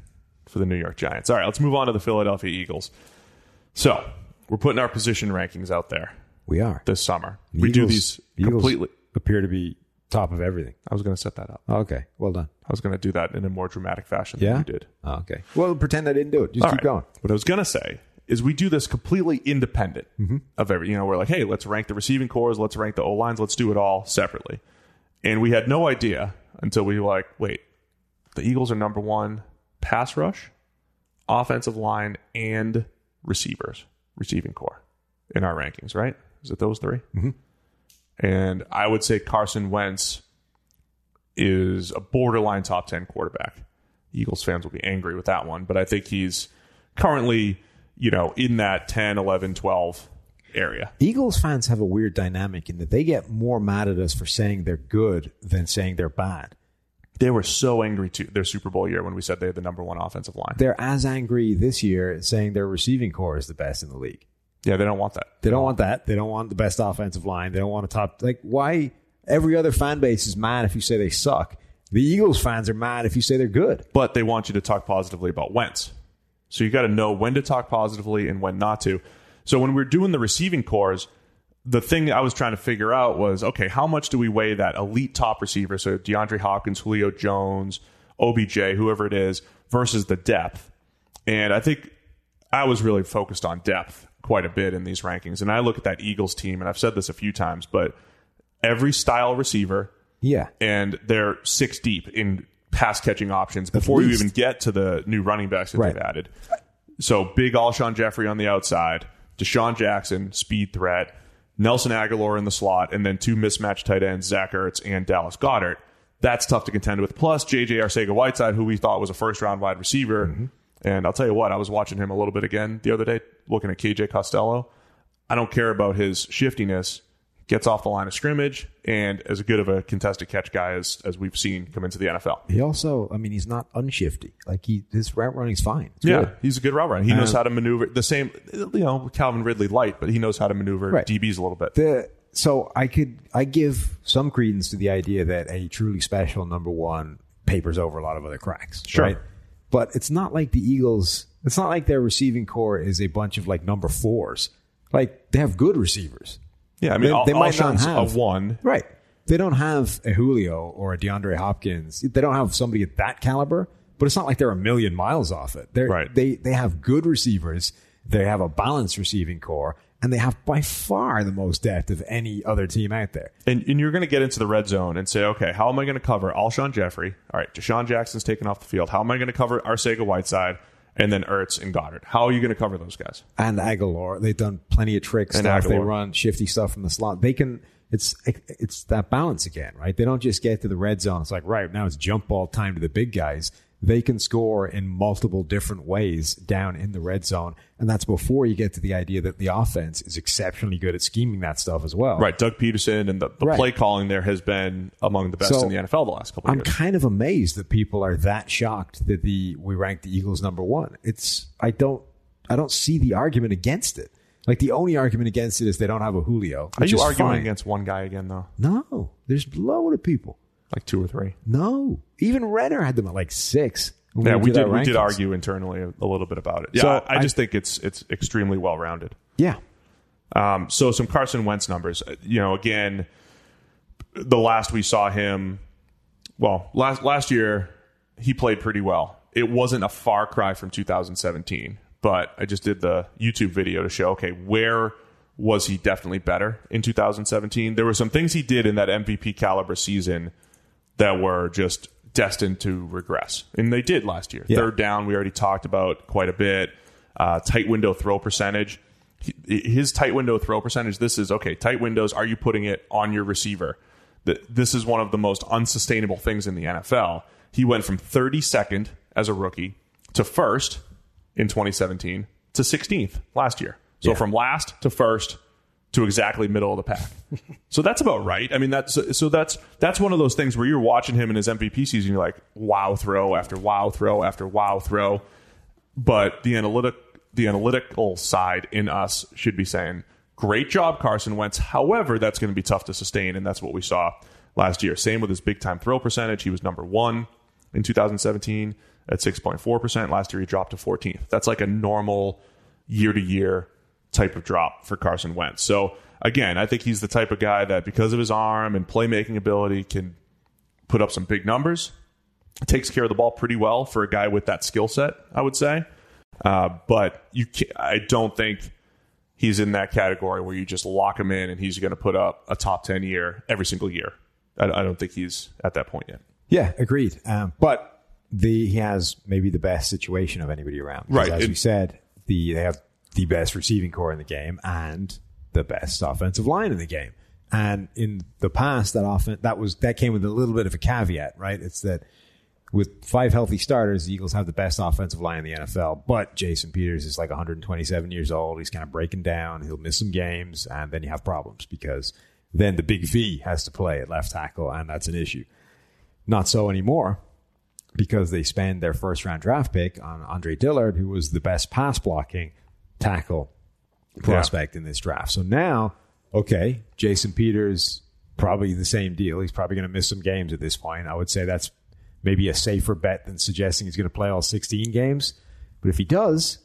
for the New York Giants. All right, let's move on to the Philadelphia Eagles. So we're putting our position rankings out there We are. this summer. we do Eagles- these Eagles completely. appear to be top of everything. I was going to set that up. Okay, well done. I was going to do that in a more dramatic fashion Yeah, than you did. Oh, okay. Well, pretend I didn't do it. Just All keep right. going. What I was gonna say is we do this completely independent Mm-hmm. of every. You know, we're like, hey, let's rank the receiving corps, let's rank the O lines, let's do it all separately. And we had no idea until we were like, wait, the Eagles are number one pass rush, offensive line, and receivers, receiving corps in our rankings. Right? Is it those 3 Mm-hmm. And I would say Carson Wentz is a borderline top 10 quarterback. Eagles fans will be angry with that one, but I think he's currently, you know, in that 10, 11, 12 area. Eagles fans have a weird dynamic in that they get more mad at us for saying they're good than saying they're bad. They were so angry to their Super Bowl year when we said they had the number one offensive line. They're as angry this year saying their receiving corps is the best in the league. Yeah, they don't want that. They don't want that. They don't want the best offensive line. They don't want a top. Like, why? Every other fan base is mad if you say they suck. The Eagles fans are mad if you say they're good. But they want you to talk positively about Wentz. So you got to know when to talk positively and when not to. So when we're doing the receiving corps, the thing I was trying to figure out was okay, how much do we weigh that elite top receiver? So DeAndre Hopkins, Julio Jones, OBJ, whoever it is, versus the depth. And I think I was really focused on depth quite a bit in these rankings. And I look at that Eagles team, and I've said this a few times, but every style receiver Yeah. and they're six deep in pass catching options before you even get to the new running backs that Right. they've added. So big Alshon Jeffery on the outside, DeSean Jackson, speed threat, Nelson Agholor in the slot, and then two mismatched tight ends, Zach Ertz and Dallas Goedert. That's tough to contend with. Plus JJ Arcega Whiteside, who we thought was a first round wide receiver. Mm-hmm. And I'll tell you what, I was watching him a little bit again the other day, looking at KJ Costello. I don't care about his shiftiness. Gets off the line of scrimmage and as good of a contested catch guy as, as we've seen come into the NFL. He also, I mean, he's not unshifty. Like he, his route running's fine. It's Yeah, good. he's a good route runner. He knows um, how to maneuver the same, you know, Calvin Ridley light, but he knows how to maneuver Right. DBs a little bit. The so I could I give some credence to the idea that a truly special number one papers over a lot of other cracks. Sure. Right? But it's not like the Eagles. It's not like their receiving corps is a bunch of like number fours. Like they have good receivers. Yeah, I mean, they- Al- they might not have- a one. Right. They don't have a Julio or a DeAndre Hopkins. They don't have somebody at that caliber, but it's not like they're a million miles off it. They're, Right. They they have good receivers. They have a balanced receiving corps, and they have by far the most depth of any other team out there. And, and you're going to get into the red zone and say, okay, how am I going to cover Alshon Jeffery? All right, DeSean Jackson's taken off the field. How am I going to cover Arcega Whiteside and then Ertz and Goedert? How are you going to cover those guys? And Agholor, they've done plenty of tricks. And stuff. They run shifty stuff from the slot. They can. It's it's that balance again, right? They don't just get to the red zone. It's like right now it's jump ball time to the big guys. They can score in multiple different ways down in the red zone, and that's before you get to the idea that the offense is exceptionally good at scheming that stuff as well. Right, Doug Pederson and the, the Right. play calling there has been among the best So, in the NFL the last couple of I'm years. kind of amazed that people are that shocked that the we ranked the Eagles number one. It's I don't I don't see the argument against it. Like the only argument against it is they don't have a Julio. Are you arguing fine. against one guy again, though? No, there's a load of people. Like two or three? No, even Renner had them at like six. Yeah, we did. We did argue internally a, a little bit about it. Yeah, So I, I I- just think it's it's extremely well rounded. Yeah, Um, so some Carson Wentz numbers. Uh, You know, again, the last we saw him, well, last last year he played pretty well it wasn't a far cry from 2017, but I just did the YouTube video to show okay, where was he definitely better in 2017? There were some things he did in that MVP caliber season that were just destined to regress, and they did last year. Yeah. Third down, we already talked about quite a bit. Uh, tight window throw percentage. His tight window throw percentage. This is okay. Tight windows. Are you putting it on your receiver? This is one of the most unsustainable things in the NFL. He went from 32nd as a rookie to first in 2017 to 16th last year. So Yeah. from last to first to exactly middle of the pack. so that's about right. I mean, that's so that's that's one of those things where you're watching him in his MVP season. You're like, wow, throw after wow, throw after wow, throw. But the analytic the analytical side in us should be saying, great job, Carson Wentz. However, that's going to be tough to sustain, and that's what we saw last year. Same with his big time throw percentage. He was number one in 2017 at 6.4%. Last year, he dropped to 14th. That's like a normal year to year type of drop for Carson Wentz. So, again, I think he's the type of guy that, because of his arm and playmaking ability, can put up some big numbers. Takes care of the ball pretty well for a guy with that skill set, I would say. Uh, but you, ca I don't think he's in that category where you just lock him in and he's going to put up a top 10 year every single year. I, I don't think he's at that point yet. Yeah, agreed. Um, but the he has maybe the best situation of anybody around. Right. As It- we said, the they have the best receiving core in the game and the best offensive line in the game. And in the past, that often that was that came with a little bit of a caveat, right? It's that with five healthy starters, the Eagles have the best offensive line in the NFL. But Jason Peters is like 127 years old. He's kind of breaking down. He'll miss some games, and then you have problems because then the big V has to play at left tackle, and that's an issue. Not so anymore because they spend their first round draft pick on Andre Dillard, who was the best pass blocking tackle prospect in this draft. So now, okay, Jason Peters, probably the same deal. He's probably going to miss some games at this point. I would say that's maybe a safer bet than suggesting he's going to play all 16 games. But if he does,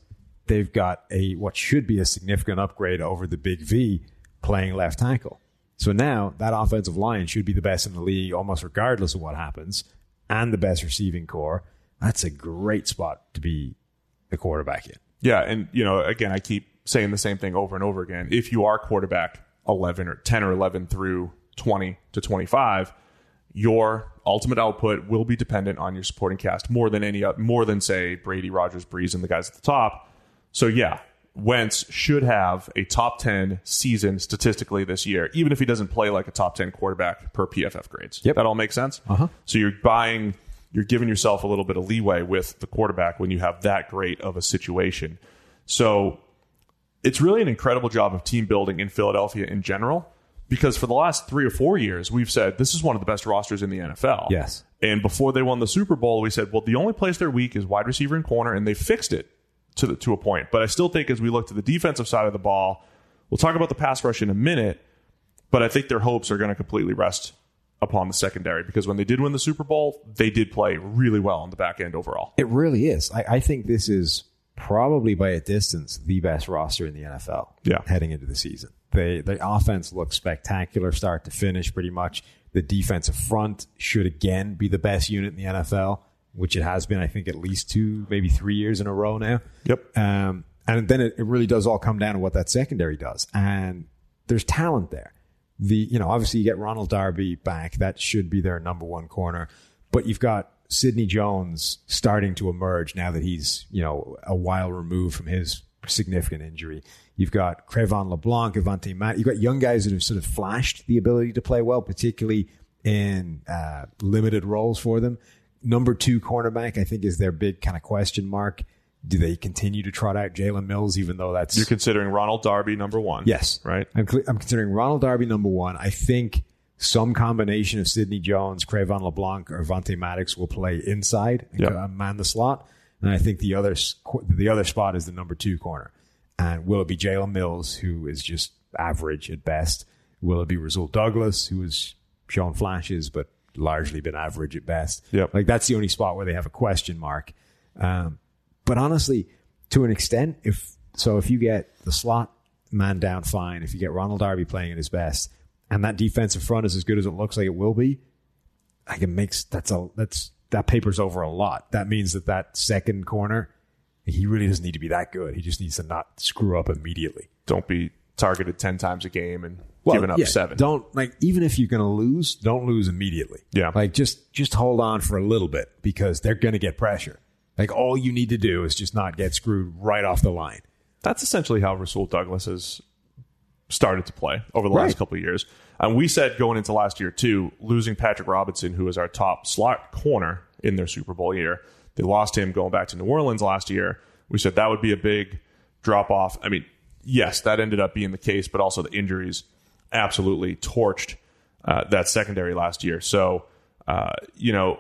they've got a what should be a significant upgrade over the big V playing left tackle. So now that offensive line should be the best in the league almost regardless of what happens and the best receiving corps. That's a great spot to be the quarterback in. Yeah, and you know, again, I keep saying the same thing over and over again. If you are quarterback 11 or 10 or 11 through 20 to 25, your ultimate output will be dependent on your supporting cast more than any more than say Brady, Rodgers, Brees, and the guys at the top. So yeah, Wentz should have a top 10 season statistically this year, even if he doesn't play like a top 10 quarterback per PFF grades. Yep. That all makes sense? Uh-huh. So you're buying, you're giving yourself a little bit of leeway with the quarterback when you have that great of a situation. So it's really an incredible job of team building in Philadelphia in general because for the last three or four years, we've said this is one of the best rosters in the NFL. Yes. And before they won the Super Bowl, we said, well, the only place they're weak is wide receiver and corner, and they fixed it to the, to a point. But I still think as we look to the defensive side of the ball, we'll talk about the pass rush in a minute, but I think their hopes are going to completely rest upon the secondary because when they did win the Super Bowl, they did play really well on the back end overall. It really is. I, I think this is probably by a distance the best roster in the NFL. Yeah. heading into the season, they the offense looks spectacular, start to finish, pretty much. The defensive front should again be the best unit in the NFL, which it has been, I think, at least two, maybe three years in a row now. Yep. Um, and then it, it really does all come down to what that secondary does. And there's talent there. The you know obviously you get Ronald Darby back. That should be their number one corner. But you've got Sidney Jones starting to emerge now that he's you know a while removed from his significant injury. You've got Cre'Von LeBlanc, Avante Matt. You've got young guys that have sort of flashed the ability to play well, particularly in uh, limited roles for them. Number two cornerback, I think, is their big kind of question mark. Do they continue to trot out Jalen Mills, even though that's You're considering Ronald Darby number one. Yes. Right? I'm, I'm considering Ronald Darby number one. I think some combination of Sidney Jones, Cre'Von LeBlanc, or Vontae Maddox will play inside and Yep. man the slot. And I think the other the other spot is the number two corner. And will it be Jalen Mills, who is just average at best? Will it be Rasul Douglas, who has shown flashes but largely been average at best? Yep. Like that's the only spot where they have a question mark. Um, but honestly, to an extent, if so, if you get the slot man down fine, if you get Ronald Darby playing at his best, and that defensive front is as good as it looks like it will be, I can make that's a that's that papers over a lot. That means that that second corner, he really doesn't need to be that good. He just needs to not screw up immediately. Don't be targeted 10 times a game and giving up yeah, seven. Don't like even if you're going to lose, don't lose immediately. Yeah. like just just hold on for a little bit because they're going to get pressure. Like all you need to do is just not get screwed right off the line. That's essentially how Rasul Douglas has started to play over the last Right. couple of years. And we said going into last year too, losing Patrick Robinson, who was our top slot corner in their Super Bowl year, they lost him going back to New Orleans last year. We said that would be a big drop off. I mean, yes, that ended up being the case, but also the injuries absolutely torched uh, that secondary last year. So, uh, you know,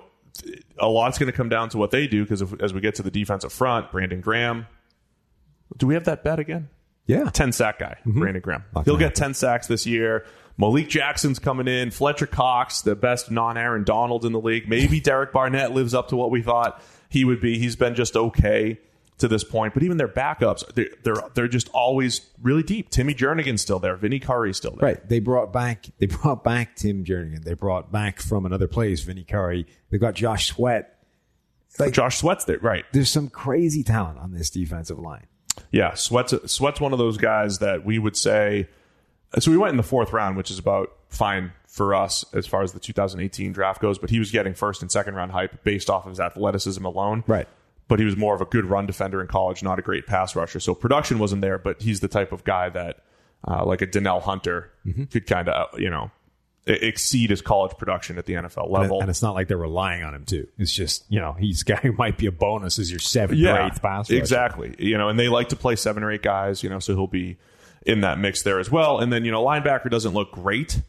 a lot's going to come down to what they do because as we get to the defensive front, Brandon Graham. Do we have that bet again? Yeah, 10 sack guy, Brandon Graham. Not He'll get 10 sacks this year. Malik Jackson's coming in. Fletcher Cox, the best non Aaron Donald in the league. Maybe Derek Barnett lives up to what we thought he would be. He's been just okay to this point. But even their backups, they're, they're, they're just always really deep. Timmy Jernigan's still there. Vinny Curry's still there. right. They brought back they brought back Tim Jernigan. They brought back from another place Vinny Curry. They got Josh Sweat. Like Josh Sweat's there. Right. there's some crazy talent on this defensive line. Yeah, Sweat's Sweat's one of those guys that we would say. So we went in the fourth round, which is about fine for us as far as the 2018 draft goes. But he was getting first and second round hype based off of his athleticism alone. Right. But he was more of a good run defender in college, not a great pass rusher. So production wasn't there. But he's the type of guy that, uh, like a Danielle Hunter, could kind of you know exceed his college production at the NFL level. and it's not like they're relying on him too. It's just you know he's guy who might be a bonus as your seventh or eighth pass rusher. Exactly. You know, and they like to play seven or eight guys, you know, so he'll be in that mix there as well. And then, you know, linebacker doesn't look great,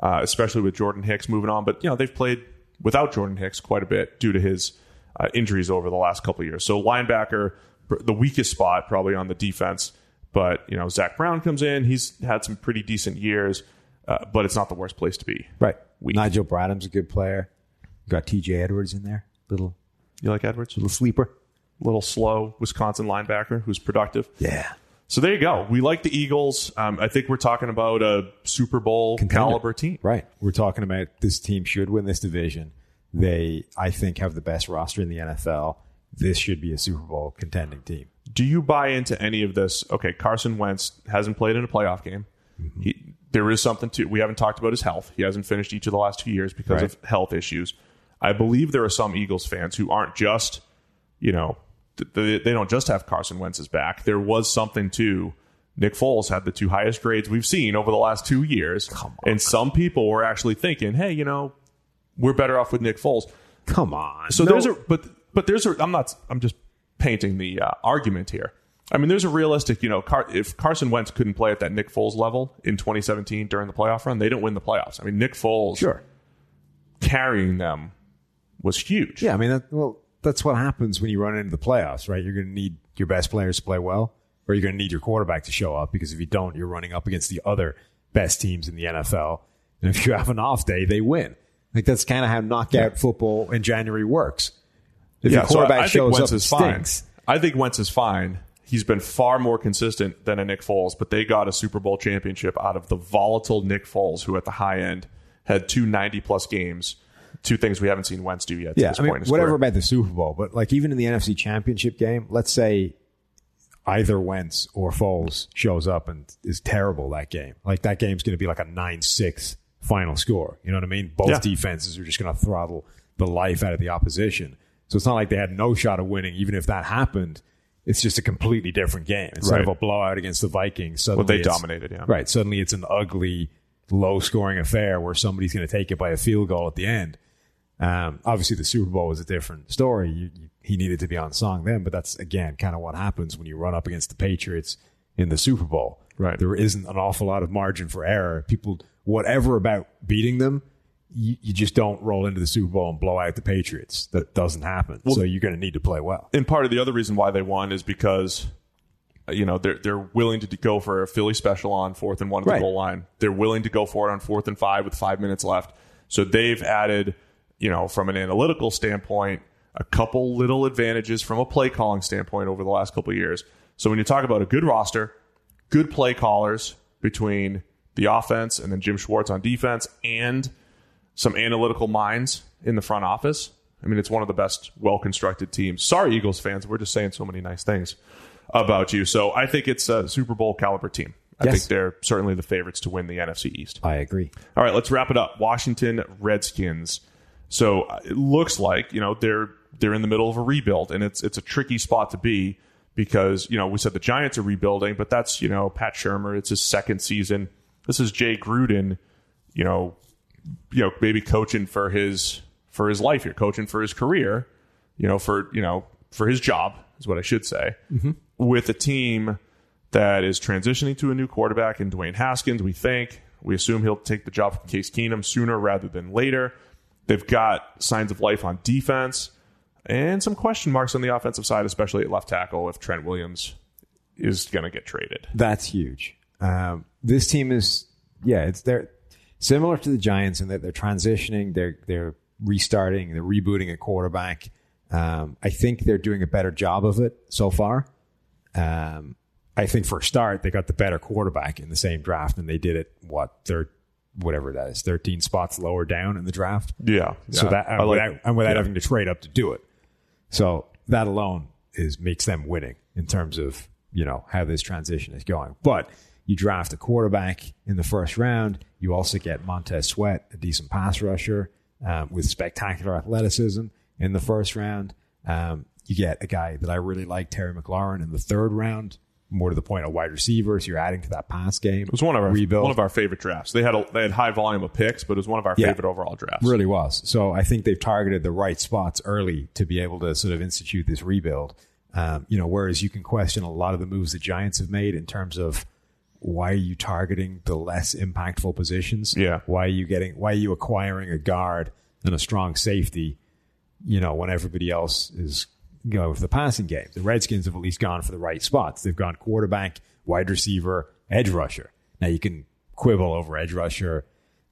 uh, especially with Jordan Hicks moving on. But, you know, they've played without Jordan Hicks quite a bit due to his uh, injuries over the last couple of years. So linebacker, the weakest spot probably on the defense. But, you know, Zach Brown comes in. He's had some pretty decent years, uh, but it's not the worst place to be. Right. Weak. Nigel Bradham's a good player. You Got T.J. Edwards in there, little You like Edwards? little sleeper. Little slow Wisconsin linebacker who's productive. Yeah. So there you go. We like the Eagles. Um, I think we're talking about a Super Bowl caliber team. Right. We're talking about this team should win this division. They, I think, have the best roster in the NFL. This should be a Super Bowl contending team. Do you buy into any of this? Okay, Carson Wentz hasn't played in a playoff game. Mm-hmm. He, there is something to. We haven't talked about his health. He hasn't finished each of the last two years because Right. of health issues. I believe there are some Eagles fans who aren't just, you know, they, they don't just have Carson Wentz's back. There was something to. Nick Foles had the two highest grades we've seen over the last two years, and some people were actually thinking, "Hey, you know, we're better off with Nick Foles." Come on. So No- there's a but but there's a I'm not I'm just painting the uh, argument here. I mean, there's a realistic, you know, Car- if Carson Wentz couldn't play at that Nick Foles level in 2017 during the playoff run, they didn't win the playoffs. I mean, Nick Foles sure. carrying them was huge. Yeah, I mean, that, well, that's what happens when you run into the playoffs, right? You're going to need your best players to play well, or you're going to need your quarterback to show up because if you don't, you're running up against the other best teams in the NFL. And if you have an off day, they win. Like that's kind of how knockout football in January works. If yeah. your So I, I think shows Wentz up, is it fine. I think Wentz is fine. He's been far more consistent than a Nick Foles, but they got a Super Bowl championship out of the volatile Nick Foles, who at the high end had two 90 plus games. Two things we haven't seen Wentz do yet. To Yeah, this I mean, whatever about the Super Bowl, but like even in the NFC Championship game, let's say either Wentz or Foles shows up and is terrible that game. Like that game's going to be like a nine six final score. You know what I mean? Both Yeah. defenses are just going to throttle the life out of the opposition. So it's not like they had no shot of winning. Even if that happened, it's just a completely different game. Instead Right. of a blowout against the Vikings, suddenly Well, they dominated, yeah. Right. Suddenly it's an ugly, low scoring affair where somebody's going to take it by a field goal at the end. Um, obviously, the Super Bowl was a different story. You, you, he needed to be on song then, but that's again kind of what happens when you run up against the Patriots in the Super Bowl. Right. There isn't an awful lot of margin for error. People, whatever about beating them, you, you just don't roll into the Super Bowl and blow out the Patriots. That doesn't happen. so you're going to need to play well. and part of the other reason why they won is because uh, you know they're they're willing to go for a Philly special on fourth and one at Right. the goal line. They're willing to go for it on fourth and five with five minutes left. So they've added, you know, from an analytical standpoint, a couple little advantages from a play calling standpoint over the last couple of years. So when you talk about a good roster, good play callers between the offense and then Jim Schwartz on defense and some analytical minds in the front office. I mean, it's one of the best, well constructed teams. Sorry, Eagles fans, we're just saying so many nice things about you. So I think it's a Super Bowl caliber team. I Yes. think they're certainly the favorites to win the NFC East. I agree. All right, let's wrap it up. Washington Redskins. So uh, it looks like you know they're they're in the middle of a rebuild, and it's it's a tricky spot to be because you know we said the Giants are rebuilding, but that's you know Pat Shurmur. It's his second season. This is Jay Gruden. You know, you know maybe coaching for his for his life here, coaching for his career. You know, for you know for his job is what I should say. Mm-hmm. With a team that is transitioning to a new quarterback in Dwayne Haskins. We think we assume he'll take the job from Case Keenum sooner rather than later. They've got signs of life on defense and some question marks on the offensive side, especially at left tackle if Trent Williams is going to get traded. That's huge. Um, this team is, yeah, it's they're similar to the Giants in that they're transitioning, they're they're restarting, they're rebooting a quarterback. Um, I think they're doing a better job of it so far. Um, I think for a start, they got the better quarterback in the same draft, and they did it what third, whatever that is, thirteen spots lower down in the draft. Yeah. So yeah. that and like- without, and without yeah. having to trade up to do it. So that alone is makes them winning in terms of you know how this transition is going. But you draft a quarterback in the first round. You also get Montez Sweat, a decent pass rusher um, with spectacular athleticism in the first round. Um, you get a guy that I really like, Terry McLaurin, in the third round. More to the point, a wide receiver. So you're adding to that pass game. It was one of our rebuild. one of our favorite drafts. They had a they had high volume of picks, but it was one of our Yeah. favorite overall drafts. Really was. So I think they've targeted the right spots early to be able to sort of institute this rebuild. Um, you know, whereas you can question a lot of the moves the Giants have made in terms of why are you targeting the less impactful positions? Yeah. Why are you getting? Why are you acquiring a guard and a strong safety? You know, when everybody else is going with the passing game, the Redskins have at least gone for the right spots. They've gone quarterback, wide receiver, edge rusher. Now you can quibble over edge rusher,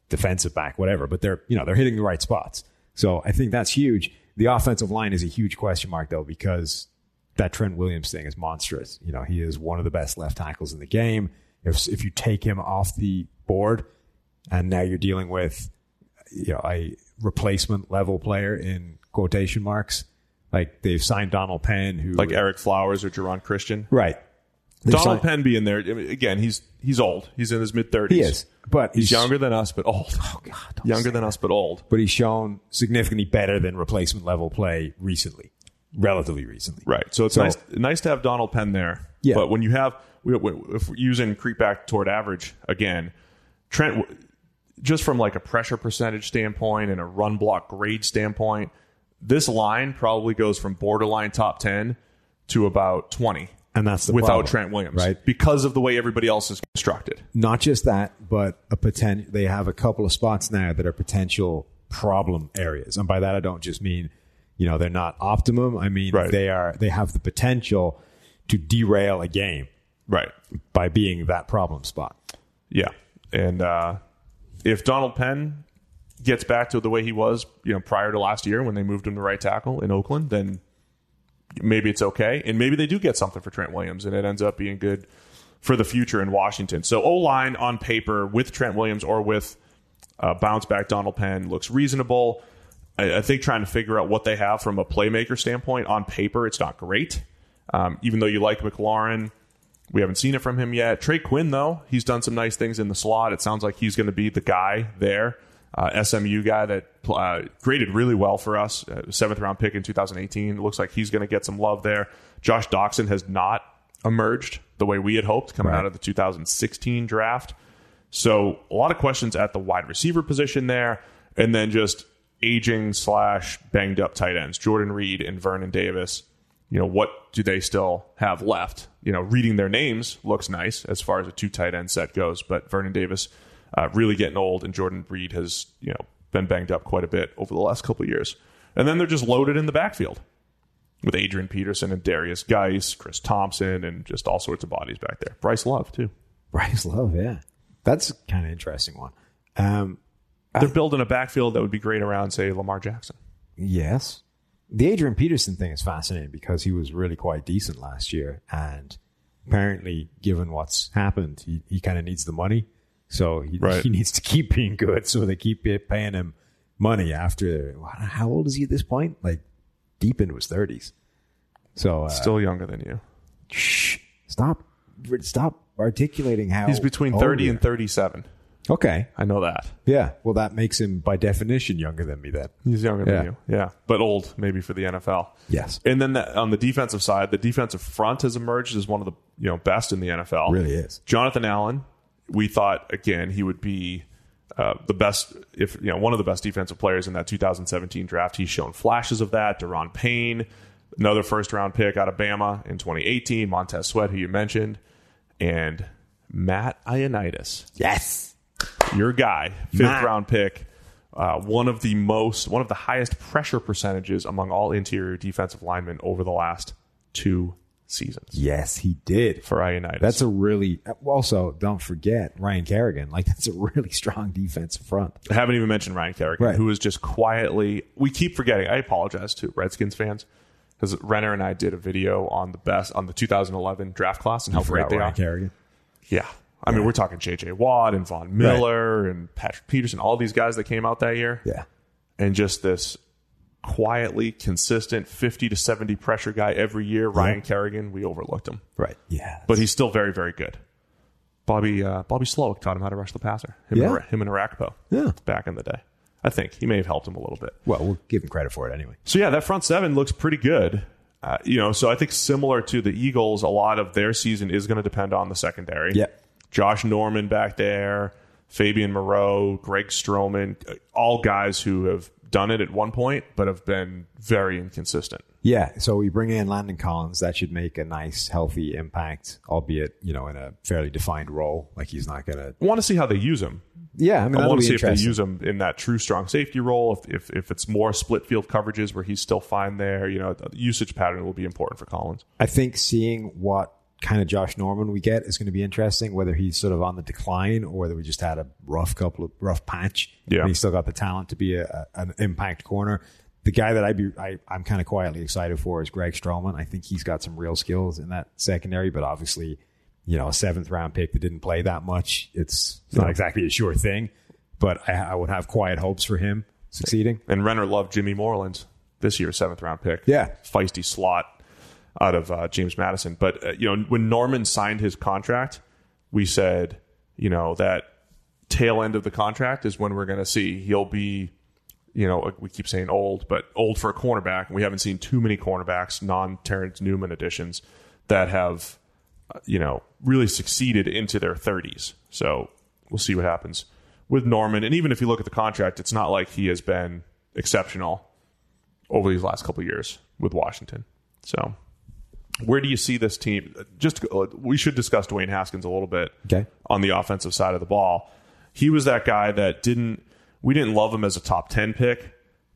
defensive back, whatever, but they're you know they're hitting the right spots. So I think that's huge. The offensive line is a huge question mark though because that Trent Williams thing is monstrous. You know, he is one of the best left tackles in the game. If if you take him off the board, and now you're dealing with you know a replacement level player in quotation marks, like they've signed Donald Penn, who Like Ereck Flowers or Geron Christian. right. They've Donald signed- Penn being there again. He's he's old. He's in his mid thirties. he is, but He's younger than us, but old. Oh God, younger than us, but old. but he's shown significantly better than replacement level play recently, relatively recently. Right. So it's So- nice nice to have Donald Penn there. Yeah. But when you have if we're using creep back toward average again, Trent just from like a pressure percentage standpoint and a run block grade standpoint, this line probably goes from borderline top 10 to about 20 And that's the without problem, Trent Williams, right? Because of the way everybody else is constructed. Not just that, but a poten- They have a couple of spots now that are potential problem areas, and by that I don't just mean you know they're not optimum. I mean Right. they are. They have the potential to derail a game Right. by being that problem spot. Yeah. And uh, if Donald Penn gets back to the way he was, you know, prior to last year when they moved him to right tackle in Oakland, then maybe it's okay. And maybe they do get something for Trent Williams and it ends up being good for the future in Washington. So O line on paper with Trent Williams or with uh, bounce back Donald Penn looks reasonable. I, I think trying to figure out what they have from a playmaker standpoint on paper, it's not great. Um, even though you like McLaurin, we haven't seen it from him yet. Trey Quinn, though, he's done some nice things in the slot. It sounds like he's going to be the guy there. Uh, SMU guy that uh, graded really well for us, uh, seventh round pick in 2018. It looks like he's going to get some love there. Josh Doctson has not emerged the way we had hoped coming Right. out of the 2016 draft. So a lot of questions at the wide receiver position there, and then just aging slash banged up tight ends, Jordan Reed and Vernon Davis. You know, what do they still have left? You know, reading their names looks nice as far as a two tight end set goes, but Vernon Davis uh, really getting old, and Jordan Reed has you know been banged up quite a bit over the last couple of years. And then they're just loaded in the backfield with Adrian Peterson and Derrius Guice, Chris Thompson, and just all sorts of bodies back there. Bryce Love too. Bryce Love, yeah, that's kind of interesting one. Um, They're building a backfield that would be great around, say, Lamar Jackson. Yes. The Adrian Peterson thing is fascinating because he was really quite decent last year. And apparently, given what's happened, he, he kind of needs the money. So he, Right. he needs to keep being good. So they keep paying him money after how old is he at this point? Like deep into his thirties. So uh, Still younger than you. shh, stop, stop articulating how He's between 30 you and 37. Okay, I know that. yeah. Well, that makes him by definition younger than me. Then He's younger Yeah. than you. Yeah. But old, maybe, for the NFL. yes, And then the, on the defensive side, the defensive front has emerged as one of the you know best in the NFL. really is. Jonathan Allen, we thought again he would be uh, the best, if you know, one of the best defensive players in that 2017 draft. He's shown flashes of that. Daron Payne, another first round pick out of Bama in 2018. Montez Sweat, who you mentioned, and Matt Ioannidis, Yes, your guy, fifth Matt. round pick. Uh, one of the most, one of the highest pressure percentages among all interior defensive linemen over the last two seasons yes, he did. for Ioannidis. That's a really also don't forget Ryan Kerrigan. Like that's a really strong defensive front. I haven't even mentioned Ryan Kerrigan, Right. who is just quietly. We keep forgetting. I apologize to Redskins fans because Renner and I did a video on the best on the 2011 draft class and how great they Ryan are. Kerrigan. Yeah, I mean we're talking J.J. Watt and Von Miller and Patrick Peterson, all these guys that came out that year, Yeah, and just this quietly consistent 50 to 70 pressure guy every year. Ryan Kerrigan, we overlooked him, right. Yeah, but he's still very very good. Bobby uh, Bobby Slowik taught him how to rush the passer. Him, Yeah. and, him and Orakpo yeah. back in the day. I think he may have helped him a little bit. Well, we'll give him credit for it anyway. So yeah, that front seven looks pretty good. Uh, you know, so I think similar to the Eagles, a lot of their season is going to depend on the secondary. Yeah. Josh Norman back there, Fabian Moreau, Greg Stroman, uh, all guys who have done it at one point, but have been very inconsistent. Yeah, so we bring in Landon Collins. That should make a nice, healthy impact, albeit you know in a fairly defined role. Like he's not gonna. I want to see how they use him. Yeah, I mean, I want to see if they use him in that true strong safety role. If, if if it's more split field coverages where he's still fine there, you know, the usage pattern will be important for Collins. I think seeing what kind of Josh Norman we get is going to be interesting. Whether he's sort of on the decline or whether we just had a rough couple of rough patch. Yeah. and he's still got the talent to be a, a, an impact corner. The guy that I'd be, I, I'm kind of quietly excited for is Greg Stroman. I think he's got some real skills in that secondary, but obviously, you know, a seventh round pick that didn't play that much. It's, it's not exactly a sure thing, but I, I would have quiet hopes for him succeeding. And Renner loved Jimmy Moreland this year's seventh round pick. Yeah. feisty slot out of uh, James Madison. But uh, you know, when Norman signed his contract, we said, you know, that tail end of the contract is when we're going to see he'll be, you know, we keep saying old, but old for a cornerback. We haven't seen too many cornerbacks, non Terrence Newman additions, that have, uh, you know, really succeeded into their 30s. So we'll see what happens with Norman. And even if you look at the contract, it's not like he has been exceptional over these last couple years with Washington. So, where do you see this team? Just uh, we should discuss Dwayne Haskins a little bit Okay. on the offensive side of the ball. He was that guy that didn't we didn't love him as a top ten pick,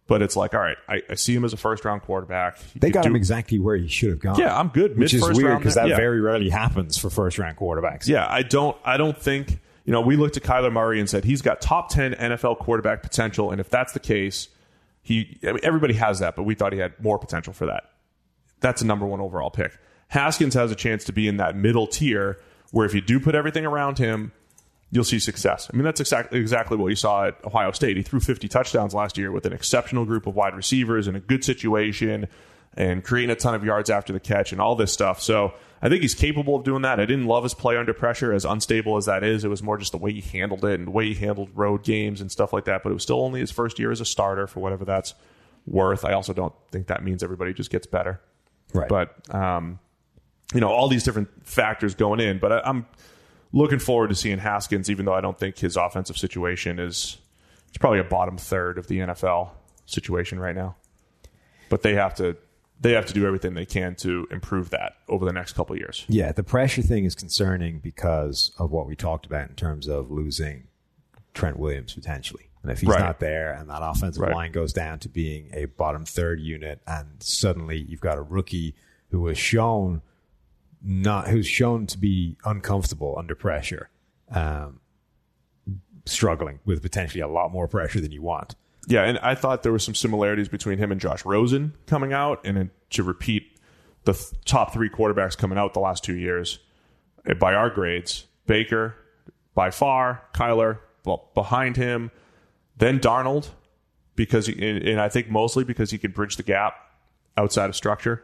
but it's like, all right, I, I see him as a first round quarterback. He They got do- him exactly where he should have gone. Yeah, I'm good. Which is weird because that yeah. very rarely happens for first round quarterbacks. Yeah, I don't. I don't think you know. We looked at Kyler Murray and said he's got top ten NFL quarterback potential, and if that's the case, he. I mean, everybody has that, but we thought he had more potential for that. That's a number one overall pick. Haskins has a chance to be in that middle tier where if you do put everything around him, you'll see success. I mean, that's exactly exactly what you saw at Ohio State. He threw 50 touchdowns last year with an exceptional group of wide receivers in a good situation and creating a ton of yards after the catch and all this stuff. So I think he's capable of doing that. I didn't love his play under pressure, as unstable as that is. It was more just the way he handled it and the way he handled road games and stuff like that. But it was still only his first year as a starter for whatever that's worth. I also don't think that means everybody just gets better. Right. But um, you know, all these different factors going in. But I, I'm looking forward to seeing Haskins, even though I don't think his offensive situation is it's probably a bottom third of the NFL situation right now. But they have to they have to do everything they can to improve that over the next couple of years. Yeah, the pressure thing is concerning because of what we talked about in terms of losing Trent Williams potentially. And if he's Right. not there and that offensive Right. line goes down to being a bottom third unit and suddenly you've got a rookie who has shown not who's shown to be uncomfortable under pressure, um, struggling with potentially a lot more pressure than you want. Yeah, and I thought there were some similarities between him and Josh Rosen coming out, and to repeat the th- top three quarterbacks coming out the last two years uh, by our grades: Baker by far, Kyler well, behind him, then Darnold, because he, and I think mostly because he can bridge the gap outside of structure,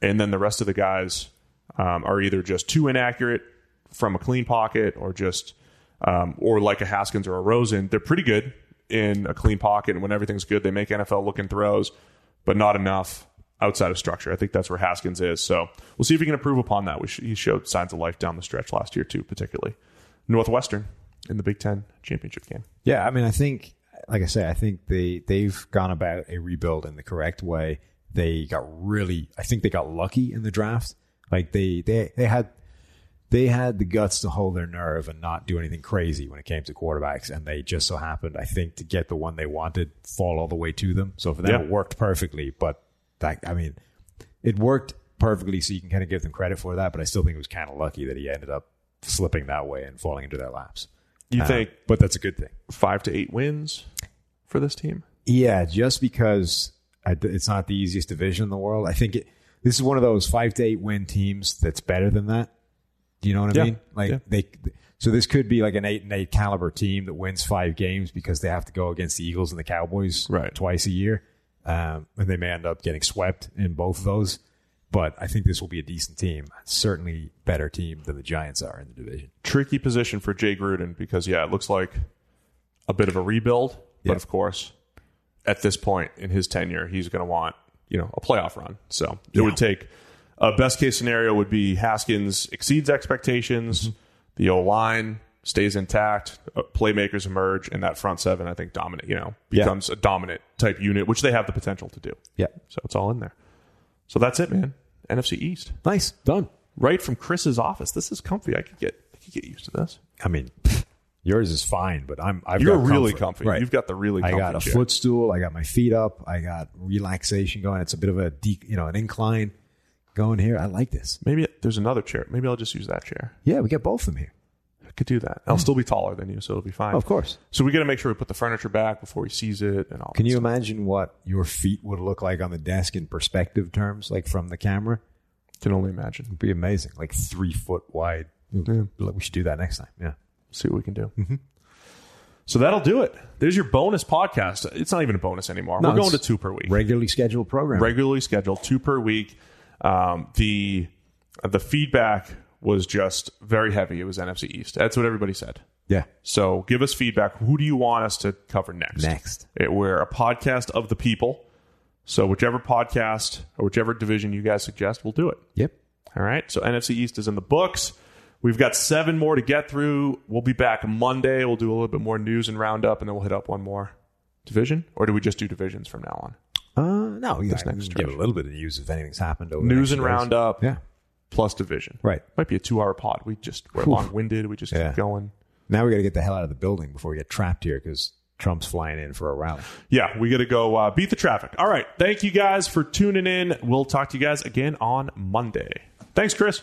and then the rest of the guys um, are either just too inaccurate from a clean pocket or just um, or like a Haskins or a Rosen. They're pretty good in a clean pocket, and when everything's good, they make NFL looking throws, but not enough outside of structure. I think that's where Haskins is. So we'll see if he can improve upon that. Sh- he showed signs of life down the stretch last year too, particularly Northwestern in the Big Ten championship game. Yeah, I mean, I think, like I say, I think they they've gone about a rebuild in the correct way. They got really, I think they got lucky in the draft. Like they they they had they had the guts to hold their nerve and not do anything crazy when it came to quarterbacks, and they just so happened, I think, to get the one they wanted fall all the way to them. So for them, Yeah. it worked perfectly. But that, I mean, it worked perfectly, so you can kind of give them credit for that. But I still think it was kind of lucky that he ended up slipping that way and falling into their laps. You Uh, think but that's a good thing. five to eight wins for this team? Yeah, just because I, it's not the easiest division in the world. I think it, this is one of those five to eight win teams that's better than that. Do you know what I Yeah, mean? Like yeah. they, so this could be like an eight and eight caliber team that wins five games because they have to go against the Eagles and the Cowboys Right. twice a year, um, and they may end up getting swept in both of those. But I think this will be a decent team, certainly better team than the Giants are in the division. Tricky position for Jay Gruden because yeah, it looks like a bit of a rebuild, but Yeah. of course, at this point in his tenure, he's going to want you know a playoff run. So it Yeah. would take a best case scenario would be Haskins exceeds expectations, Mm-hmm. the O line stays intact, uh, playmakers emerge, and that front seven I think dominant. You know Yeah. becomes a dominant type unit, which they have the potential to do. Yeah, So it's all in there. So that's it, man. NFC East, nice, done. right from Chris's office. This is comfy. I could get, I could get used to this. I mean, yours is fine, but I'm. I've You're got really comfy. You've got the really I got a chair. footstool. I got my feet up. I got relaxation going. It's a bit of a de- you know an incline going here. I like this. Maybe there's another chair. Maybe I'll just use that chair. Yeah, we got both of them here. Could do that. I'll still be taller than you, so it'll be fine. Of course. So we got to make sure we put the furniture back before he sees it and all. Can that you stuff. imagine what your feet would look like on the desk in perspective terms, like from the camera? Can only imagine. It'd be amazing, like three foot wide. We should do that next time. Yeah. See what we can do. So that'll do it. There's your bonus podcast. It's not even a bonus anymore. No, We're going to two per week. Regularly scheduled program. regularly scheduled, two per week. Um, the the feedback was just very heavy. It was NFC East. That's what everybody said. yeah. So give us feedback. Who do you want us to cover next? Next. It, we're a podcast of the people. So whichever podcast or whichever division you guys suggest, we'll do it. Yep. All right. So NFC East is in the books. We've got seven more to get through. We'll be back Monday. We'll do a little bit more news and roundup, and then we'll hit up one more division. Or do we just do divisions from now on? Uh, no, next can stretch. give a little bit of news if anything's happened. Over the News and days. roundup Yeah. Plus division. Right. Might be a two-hour pod. We just we're long-winded. We just Yeah. keep going. Now we got to get the hell out of the building before we get trapped here because Trump's flying in for a rally. Yeah, we got to go uh, beat the traffic. All right. Thank you guys for tuning in. We'll talk to you guys again on Monday. Thanks, Chris.